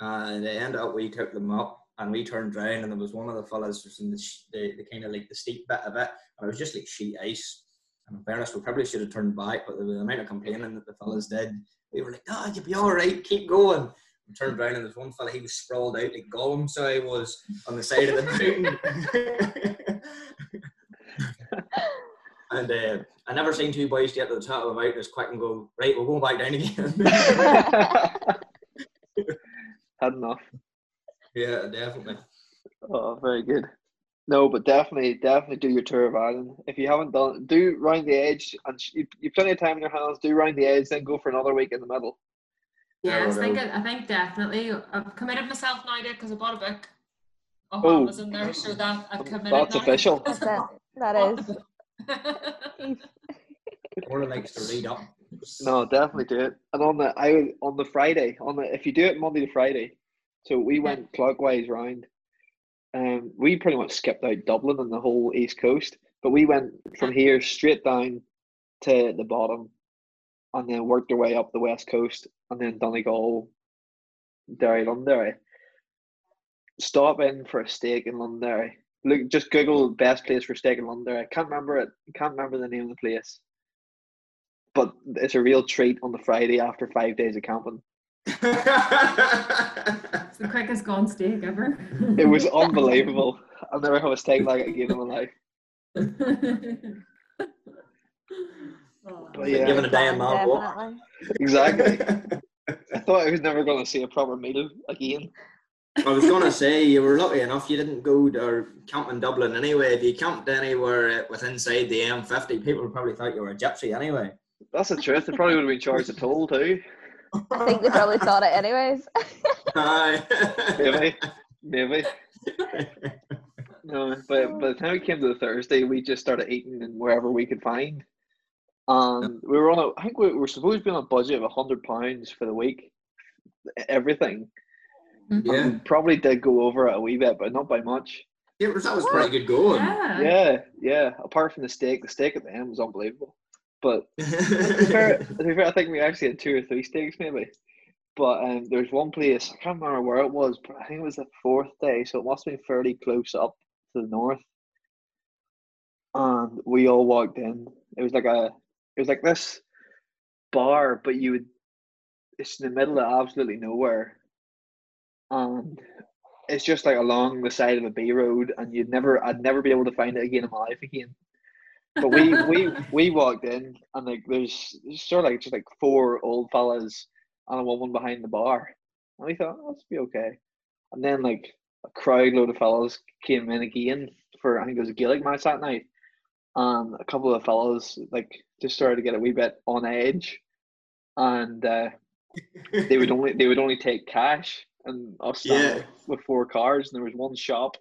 And they ended up we took them up and we turned round and there was one of the fellas just in the, sh- the, the kind of like the steep bit of it and it was just like sheet ice. In fairness, we probably should have turned back, but the, the amount of complaining that the fellas did, we were like, oh, you'll be all right, keep going. We turned around and there's one fella, he was sprawled out like Gollum, so I was on the side of the mountain. and uh, I never seen two boys get to the top of a mountain as quick and go, right, we're going back down again. Had enough. yeah, definitely. Oh, very good. No, but definitely, definitely do your tour of Ireland. If you haven't done, do round the edge, and sh- you you've plenty of time in your hands. Do round the edge, then go for another week in the middle. Yeah, I I was don't know. thinking. I think definitely. I've committed myself now because I bought a book. Oh, Oh. Amazon there, so that I've committed. That's now. official. That's it. That Bought is. the book. Or likes to read up. No, definitely do it. And on the I on the Friday on the if you do it Monday to Friday, so we went clockwise round. Um, we pretty much skipped out Dublin and the whole east coast, but we went from here straight down to the bottom, and then worked our way up the west coast, and then Donegal, Derry, Londonderry. Stop in for a steak in Londonderry. Look, just Google best place for steak in Londonderry. I can't remember it. Can't remember the name of the place but it's a real treat on the Friday after five days of camping. It's the quickest gone steak ever. It was unbelievable. I'll never have a steak like it again in my life. Oh. But yeah, Giving a damn man what? Definitely. exactly. I thought I was never going to see a proper meal again. I was gonna say you were lucky enough you didn't go to, camp in Dublin anyway. If you camped anywhere uh, with inside the M50, people probably thought you were a gypsy anyway. That's the truth. They probably would have been charged a toll too. I think they probably thought it anyways. Aye. Maybe, maybe. No, but by the time we came to the Thursday, we just started eating and wherever we could find. And we were on a, I think we were supposed to be on a budget of a hundred pounds for the week, everything. Mm-hmm. Um, yeah, we probably did go over it a wee bit, but not by much. yeah, that was pretty good going. Yeah. Yeah, yeah. Apart from the steak, the steak at the end was unbelievable. But to be fair, to be fair, I think we actually had two or three steaks maybe. But um, there's one place I can't remember where it was, but I think it was the fourth day, so it must have been fairly close up to the north. And we all walked in. It was like a, it was like this bar, but you would, it's in the middle of absolutely nowhere, and it's just like along the side of a B road, and you'd never, I'd never be able to find it again in my life again. But we we we walked in and like there's sort of like just like four old fellas and a woman behind the bar. And we thought, oh, this will be okay. And then like a crowd load of fellas came in again for I think it was a Gaelic match that night. And a couple of fellas like just started to get a wee bit on edge. And uh, they would only they would only take cash and us Yeah. with four cars and there was one shop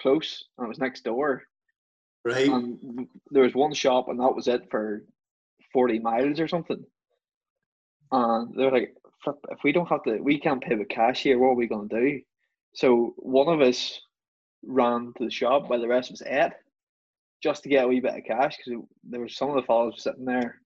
close and it was next door right. and there was one shop and that was it for 40 miles or something. And they were like "Flip, if we don't have to we can't pay with cash here what are we going to do? So one of us ran to the shop while the rest of us ate just to get a wee bit of cash because there were some of the fellas sitting there.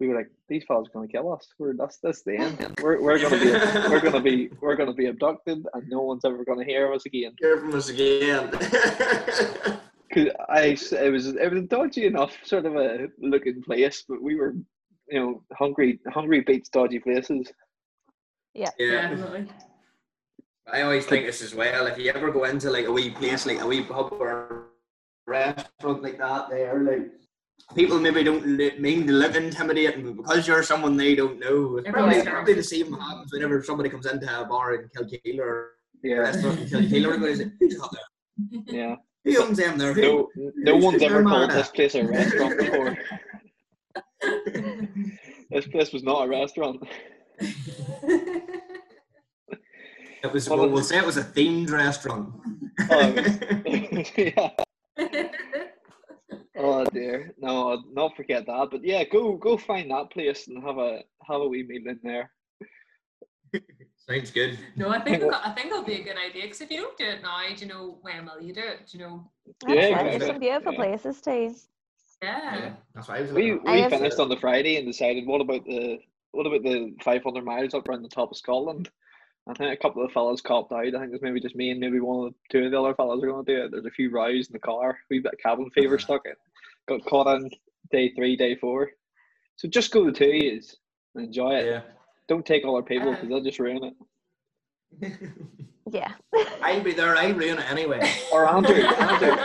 We were like these fellas are going to kill us. We're that's that's the end. We're, we're going to be we're to be we're going to be abducted and no one's ever going to hear of us again. Hear from us again. Cause I, s- it was it was a dodgy enough sort of a looking place, but we were, you know, hungry. Hungry beats dodgy places. yeah. Definitely. I always think this as well. If you ever go into like a wee place, like a wee pub or a restaurant like that, there, like people maybe don't li- mean to look intimidating, but because you're someone they don't know, it's probably, probably the same happens whenever somebody comes into a bar in Kilkeel or a Yeah, restaurant in Kilkeel. Everybody's like, "Who's yeah. Who owns them there? Who?" No, no one's ever called this place a restaurant before. This place was not a restaurant. It was. Well, we'll say it was a themed restaurant. Oh, was- yeah. Oh dear, no, I'll not forget that. But yeah, go go find that place and have a have a wee meal in there. Sounds good. no, I think I think it'll be a good idea because if you don't do it now, do you know when will you do it? Do you know? Yeah, That's it. exactly. There's some beautiful Yeah. places too. Yeah. Yeah, that's why I was. We looking I we have- finished on the Friday and decided what about the what about the 500 miles up around the top of Scotland? I think a couple of the fellas copped out. I think it's maybe just me and maybe one of the two of the other fellas are going to do it. There's a few rows in the car. We bit of cabin fever Uh-huh. stuck in. Got caught on day three, day four. So just go the two years and enjoy it. Yeah. Don't take all our people because they'll just ruin it. Yeah. I'll be there. I'll ruin it anyway. Or Andrew, Andrew,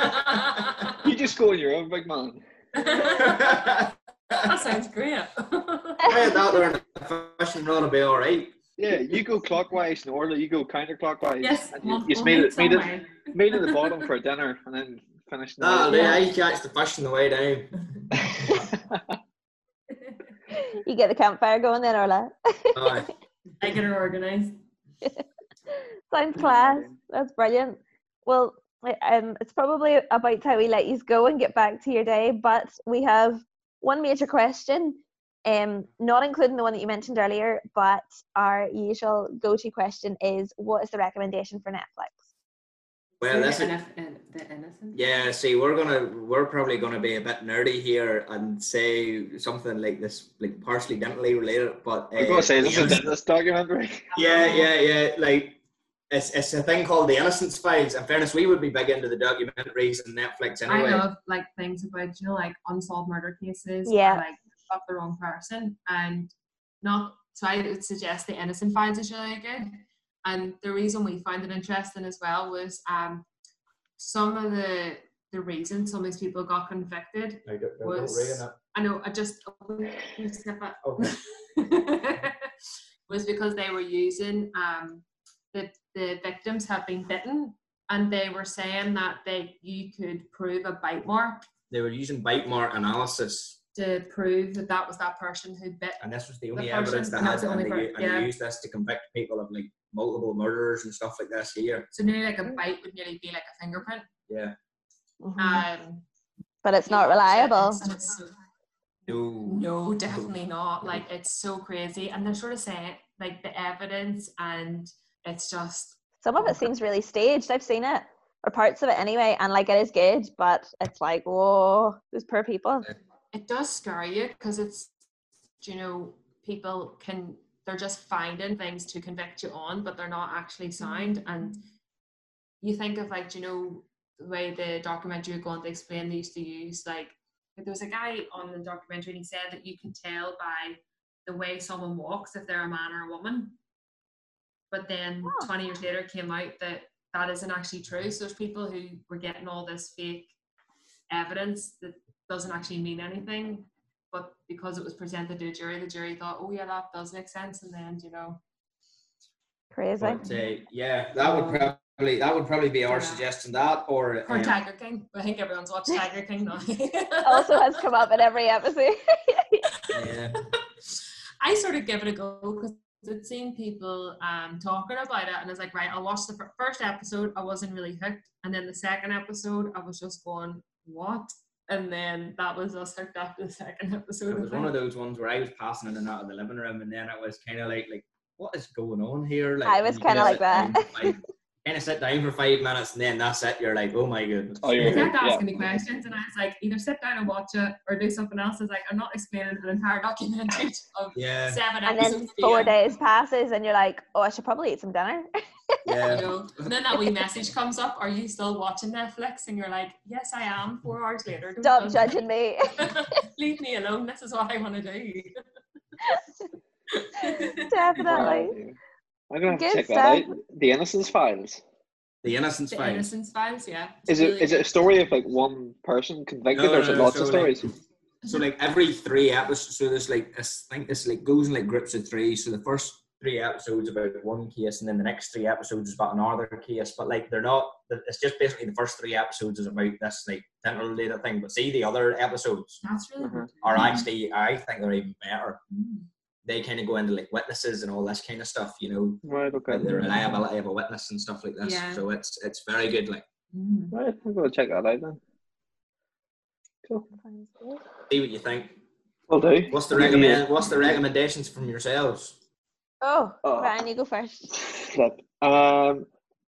you just go on your own, big man. that sounds great. I had that there in the fishing rod will be all right. Yeah, you go clockwise and Orla, you go counterclockwise. yes, and you, we'll, you we'll meet meet it, meet it, meet at the bottom for dinner and then finish. the Ah, yeah, I catch the fish on the way down. You get the campfire going then, Orla. Aye. I get her organised. Sounds class. That's brilliant. Well, um, it's probably about time we let you go and get back to your day. But we have one major question, um, not including the one that you mentioned earlier, but our usual go-to question is, what is the recommendation for Netflix? Well, that's the, it. the innocent. Yeah, see, we're gonna we're probably gonna be a bit nerdy here and say something like this, like partially dentally related, but I'm uh, gonna say this the is innocent- this documentary. Yeah, yeah, yeah. Like it's it's a thing called the Innocence Files. In fairness, we would be big into the documentaries and Netflix anyway. I anyway. love like things about you know like unsolved murder cases. Yeah. Like got the wrong person and not. So I would suggest the Innocence Files is really good. And the reason we found it interesting as well was um some of the the reasons some of these people got convicted. No, don't- don't Was- I know. I just oh, let me. Okay. was because they were using um, the the victims have been bitten, and they were saying that they you could prove a bite mark They were using bite mark analysis, to prove that that was that person who bit. and this was the The only person, evidence that that had, was the and, only they, and yeah. they used this to convict people of like multiple murders and stuff like this here. So nearly like a bite would nearly be like a fingerprint. Yeah. Mhm. Um, but it's not reliable. it's just No. No, definitely not. Like it's so crazy, and they're sort of saying like the evidence, and it's just Some of it seems really staged. I've seen it, or parts of it anyway, and like it is good, but it's like, whoa, those poor people. it does scare you because it's you know people can they're just finding things to convict you on but they're not actually mm-hmm. sound and you think of like you know the way the documentary go on to explain they used to use? Like there was a guy on the documentary and he said that you can tell by the way someone walks if they're a man or a woman. But then Oh. 20 years later came out that that isn't actually true. So there's people who were getting all this fake evidence that doesn't actually mean anything but because it was presented to a jury the jury thought oh yeah that does make sense and then you know Crazy. But uh, yeah, that would probably that would probably be our Yeah. suggestion. That or or um, tiger king i think everyone's watched tiger king now also has come up in every episode. yeah. i sort of give it a go because I'd seen people um, talking about it, and I was like, right, I'll watch the fir- first episode. I wasn't really hooked, and then the second episode, I was just going, what? And then that was us hooked after the second episode. It I was one think. of those ones where I was passing in and out of the living room, and then it was kind of like, like, what is going on here? Like, I was kinda kinda like that. Down for Kind of sit down for five minutes, and then that's it. You're like, oh my goodness. Oh, They you're kept Yeah. asking me questions, and I was like, either sit down and watch it or do something else. I was like, I'm not explaining an entire documentary of Yeah, seven and episodes. then four you. days passes, and you're like, oh, I should probably eat some dinner. You yeah. know, and then that wee message comes up, are you still watching Netflix? And you're like, yes, I am. Four hours later. don't Stop judging me. Leave me alone. This is what I want to do. Definitely. I'm gonna have to Good check that out. The Innocence Files. The Innocence Files. the Files. Innocence Files, yeah. Is it is it a story of like one person convicted, No, or is no, it no, lots of so, like, stories? So like every three episodes, so there's like I think this like goes in like groups of three. So the first three episodes about one case, and then the next three episodes is about another case. But like they're not. It's just basically the first three episodes is about this like dental related thing. But see the other episodes That's really Mhm. are actually I think they're even better. Mm. They kind of go into like witnesses and all this kind of stuff. You know, Right. Okay. the reliability of a witness and stuff like this. Yeah. So it's it's very good. Like Mm. Right. I'm gonna check that out then. Cool. see what you think. Will do. What's the Give me recommend? What's the recommendations from yourselves? Oh, Oh. Ryan, you go first. Flip. Um,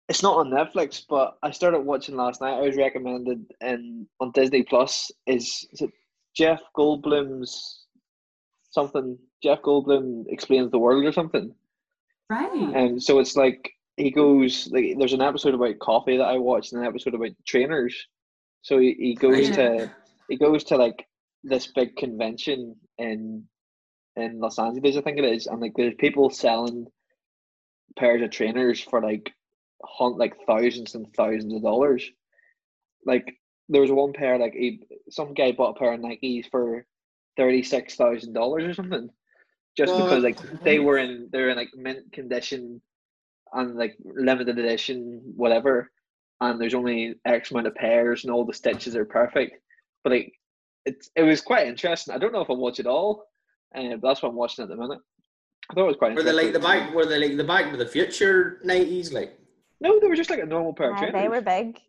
it's not on Netflix, but I started watching last night. I was recommended in on Disney Plus. Is is it Jeff Goldblum's something? Jeff Goldblum explains the world or something. Right. And so it's like he goes like there's an episode about coffee that I watched and an episode about trainers. So he, he goes Yeah. to he goes to like this big convention in in Los Angeles, I think it is, and like there's people selling pairs of trainers for like hunt like thousands and thousands of dollars. Like there was one pair like he, some guy bought a pair of Nikes for thirty six thousand dollars or something, just because like they were in they're in like mint condition and like limited edition whatever, and there's only X amount of pairs and all the stitches are perfect. But like it's it was quite interesting. I don't know if I'll watch it all, uh, that's what I'm watching at the minute. I thought it was quite Were they like the back? Were they like the back of the future nineties? Like No, they were just like a normal pair of Yeah, trainers. they were big.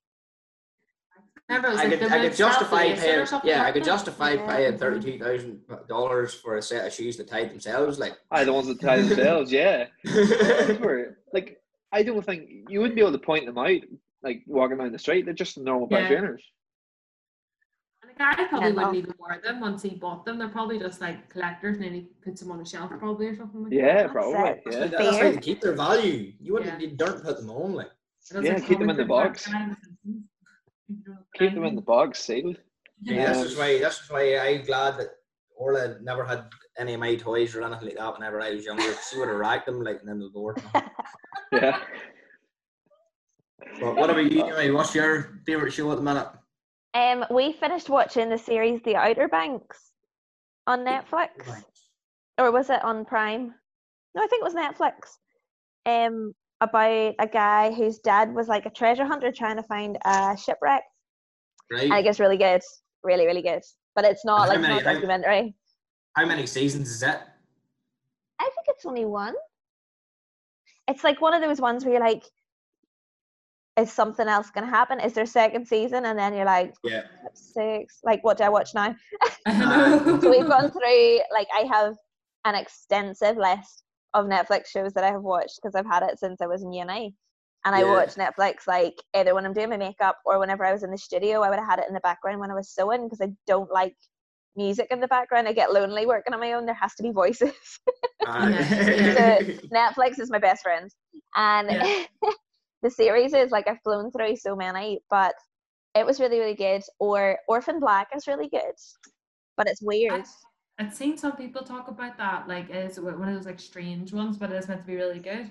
Remember, it was I like could, the I could justify Self-Lacing paying, something, yeah, I could justify Yeah. paying thirty-two thousand dollars for a set of shoes that tie themselves. Like, I the ones that tie themselves, yeah. Those like I don't think you wouldn't be able to point them out like walking down the street. They're just normal pair of Yeah. trainers. And the guy probably Yeah, wouldn't no. even wear them once he bought them. They're probably just like collectors, and then he puts them on a shelf, probably or something like Yeah, that. probably. it. that's, Yeah. that's how they keep their value. You wouldn't, Yeah. you don't put them on. Like, It was Yeah, like keep them in the box. Firth guy in The Simpsons. You don't know Keep them in the box sealed. yeah, this is why. This is why I'm glad that Orla never had any of my toys or anything like that whenever I was younger. She would have racked them like in the door. Yeah. But what about you, Jimmy? What's your favorite show at the minute? Um, we finished watching the series The Outer Banks on Netflix, or was it on Prime? No, I think it was Netflix. Um, about a guy whose dad was like a treasure hunter trying to find a shipwreck. Right. And it gets really good, really, really good. But it's not like it's many- not a documentary. How many seasons is it? I think it's only one. It's like one of those ones where you're like, is something else going to happen? Is there a second season? And then you're like, Yeah. six. Like, what do I watch now? So we've gone through like I have an extensive list of Netflix shows that I have watched because I've had it since I was in uni. And I Yeah. watch Netflix like either when I'm doing my makeup or whenever I was in the studio, I would have had it in the background when I was sewing because I don't like music in the background. I get lonely working on my own. There has to be voices. Yeah. Netflix is my best friend. And Yeah. the series is like I've flown through so many, but it was really, really good. Or Orphan Black is really good. But it's weird. I've, I've seen some people talk about that, like it's one of those like strange ones, but it is meant to be really good.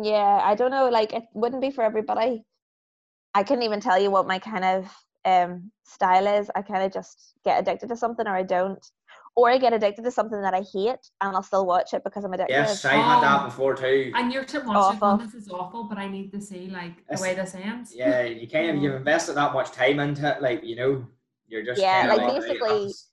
Yeah, I don't know. Like, it wouldn't be for everybody. I couldn't even tell you what my kind of um style is. I kind of just get addicted to something, or I don't, or I get addicted to something that I hate, and I'll still watch it because I'm addicted. yes, I had that Oh. before too. And you're sitting watching, Awful. going, this is awful, but I need to see like It's- the way this ends. Yeah, you kind of you've invested that much time into it, like you know, you're just Yeah, kinda like, basically- that's-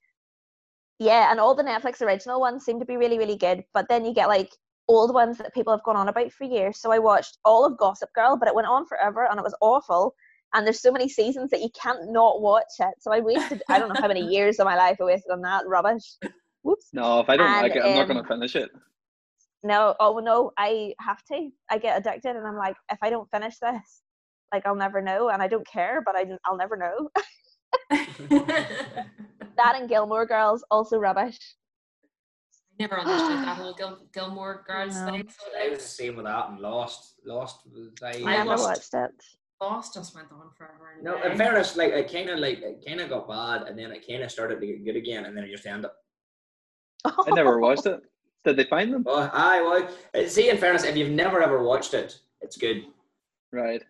Yeah, and all the Netflix original ones seem to be really, really good. But then you get like old ones that people have gone on about for years. So I watched all of Gossip Girl, but it went on forever and it was awful. And there's so many seasons that you can't not watch it. So I wasted I don't know how many years of my life I wasted on that rubbish. Whoops. No, if I don't And, like it, I'm not um, going to finish it. No, oh no, I have to. I get addicted, and I'm like, if I don't finish this, like I'll never know, and I don't care, but I I'll never know. that and Gilmore Girls also rubbish. I never understood that whole Gil- Gilmore Girls No. thing. I was the same with that and Lost. Lost was I, I I never watched- watched it. Lost just went on forever. And No, a in fairness, like it kind of like it kind of got bad, and then it kind of started to get good again, and then it just ended. I never watched it. Did they find them? Oh, I well, see. In fairness, if you've never ever watched it, it's good, Right.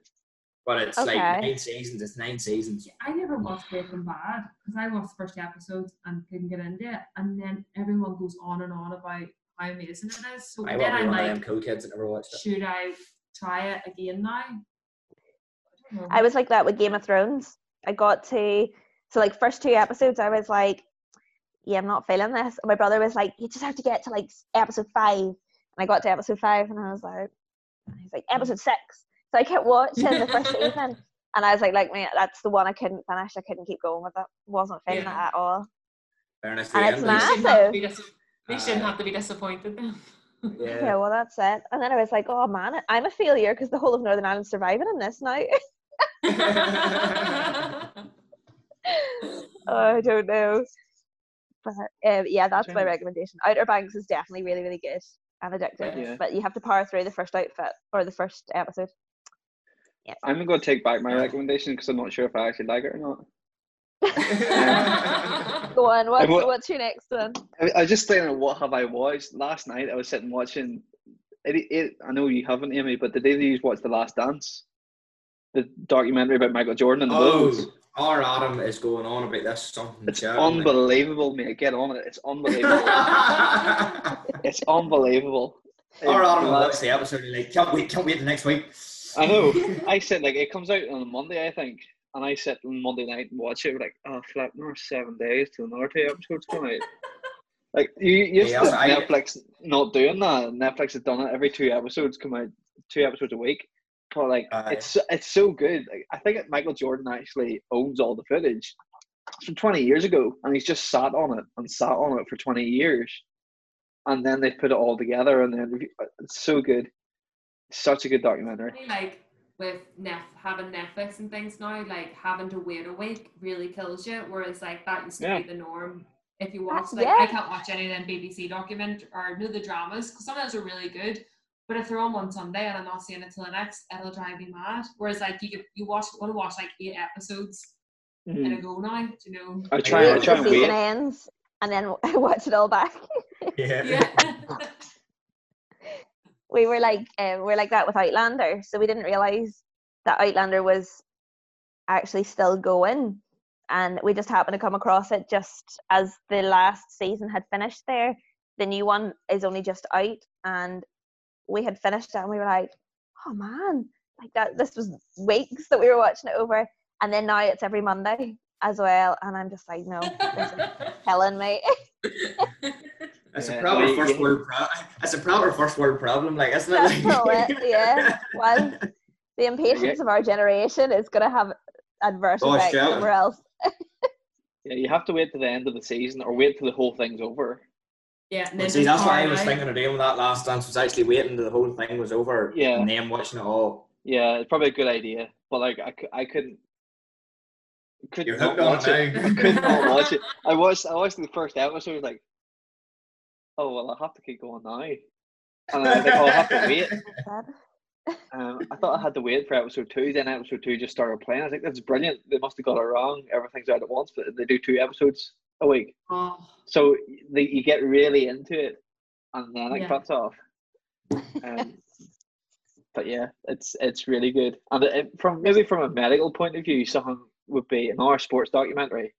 But it's like nine seasons. It's nine seasons. I never watched Breaking Bad because I watched the first episode and couldn't get into it, and then everyone goes on and on about how amazing it is. So I then I'm one like, them cool kids that never watched it. should I try it again now? I. I was like that with Game of Thrones. I got to so like first two episodes, I was like, yeah, I'm not feeling this. And my brother was like, you just have to get to like episode five. And I got to episode five, and I was like, and he's like episode six. So I kept watching the first season, and I was like, like man, that's the one I couldn't finish. I couldn't keep going with it. Wasn't feeling Yeah. it at all. Fairness, the And it's end They shouldn't have to massive. be dis- they shouldn't have to be disappointed then. Yeah, Yeah. well, that's it. And then I was like, oh man, I'm a failure because the whole of Northern Ireland's surviving in this now. Oh, I don't know. But um, yeah, that's my recommendation. Outer Banks is definitely really, really good and addictive. Yeah. But you have to power through the first outfit or the first episode. I'm going to take back my recommendation because I'm not sure if I actually like it or not. Go on, what's, wa- what's your next one? I, I was just thinking, what have I watched? Last night I was sitting watching. It, it, I know you haven't, Amy, but the day of you watched The Last Dance? The documentary about Michael Jordan and the Bulls. Oh, our Adam is going on about this something. It's shouting, unbelievable, mate. Get on it. It's unbelievable. it's unbelievable. Our Adam the will la- watch the episode like, can't wait, can't wait the next week. I know. I said like it comes out on a Monday, I think, and I sit on Monday night and watch it. Like, oh, flip, another seven days till another two episodes come out. Like you, you used Yeah, to I- Netflix not doing that. Netflix has done it every two episodes come out, two episodes a week, but like Aye. it's it's so good. Like, I think Michael Jordan actually owns all the footage. It's from 20 years ago, and he's just sat on it and sat on it for 20 years, and then they put it all together, and then it's so good. Such a good documentary. Like with Nef having Netflix and things now, like having to wait a week really kills you. Whereas like that used to Yeah. be the norm. If you watch, like yeah. I can't watch any of them BBC document or know the dramas because some of those are really good. But if they're on one Sunday and I'm not seeing it till the next, it'll drive me mad. Whereas like you could you watch want to watch like eight episodes in Mhm. a go now, do you know? I try. I try the and season wait. ends and then watch it all back. Yeah. Yeah. we were like um, we're like that with Outlander, so we didn't realize that Outlander was actually still going, and we just happened to come across it just as the last season had finished. There, the new one is only just out, and we had finished it, and we were like, "Oh man!" Like that. This was weeks that we were watching it over, and then now it's every Monday as well, and I'm just like, "No, this is killing me." That's Yeah, a proper we- first we- world. Pro- that's a proper first world problem, like isn't it? Like- all it, yeah. Well, the impatience of our generation is going to have adverse Oh, effects shouting. somewhere else. Yeah, you have to wait to the end of the season, or wait till the whole thing's over. yeah. And Well, see, that's what I was out. thinking of doing with that last dance was actually waiting until the whole thing was over Yeah. and then watching it all. Yeah, it's probably a good idea, but like I, cou- I couldn't. Could You're not hooked on watch it it. I could not watch it. I watched. I watched the first episode. I was like, oh well, I have to keep going now. And I was like, oh, I have to wait. Um, I thought I had to wait for episode two. Then episode two just started playing. I was like, that's brilliant. They must have got it wrong. Everything's out at once, but they do two episodes a week, Oh, so they, you get really into it, and then it Yeah. cuts off. Um, but yeah, it's it's really good. And it, from maybe from a medical point of view, something would be another sports documentary,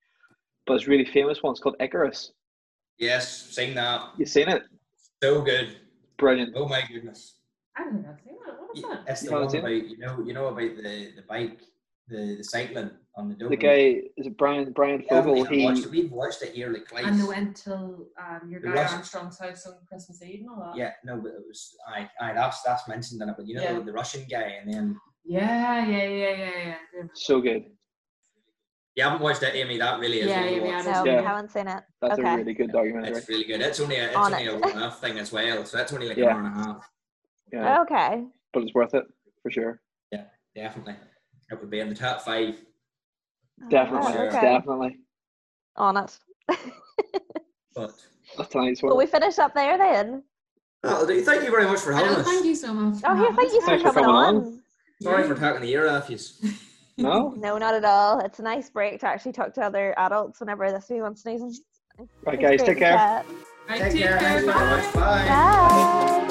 but it's really famous one. It's called Icarus. Yes, seen that. You seen it? So good. Brilliant. Oh my goodness. I don't know. What is Yeah, that? It's You the haven't one about you know you know about the the bike the, the cycling on the door. The guy is it Bryan Bryan We haven't Fogel. even He watched it. We've watched it here like twice. And they went till um, your The guy Rush- Armstrong's house on Christmas Eve and all that. Yeah, no, but it was I I that's that's mentioned in it, but you know Yeah. the, the Russian guy and then Yeah, yeah, yeah, yeah, yeah. so good. You haven't watched it, Amy. That really is Yeah, one to Amy, I watch. don't No, Yeah. haven't seen it. That's Okay. a really good documentary. It's really good. It's only a, it's On only it. a one and a half thing as well, so that's only like Yeah. an hour and a half. Yeah, Okay. but it's worth it for sure. Yeah, definitely, it would be in the top five. Oh, definitely, Oh, okay. definitely. On it. But That's tonight's Will we finish up there then? that'll. Thank you very much for having oh, us. thank you so much. Oh, here, thank you for Thanks for coming coming on. on. Sorry for talking the ear off you. No, No, not at all. It's a nice break to actually talk to other adults whenever this wee one's sneezing. right, It's guys, take to care. chat. Right, Take care. Thanks bye. very. Bye. Bye.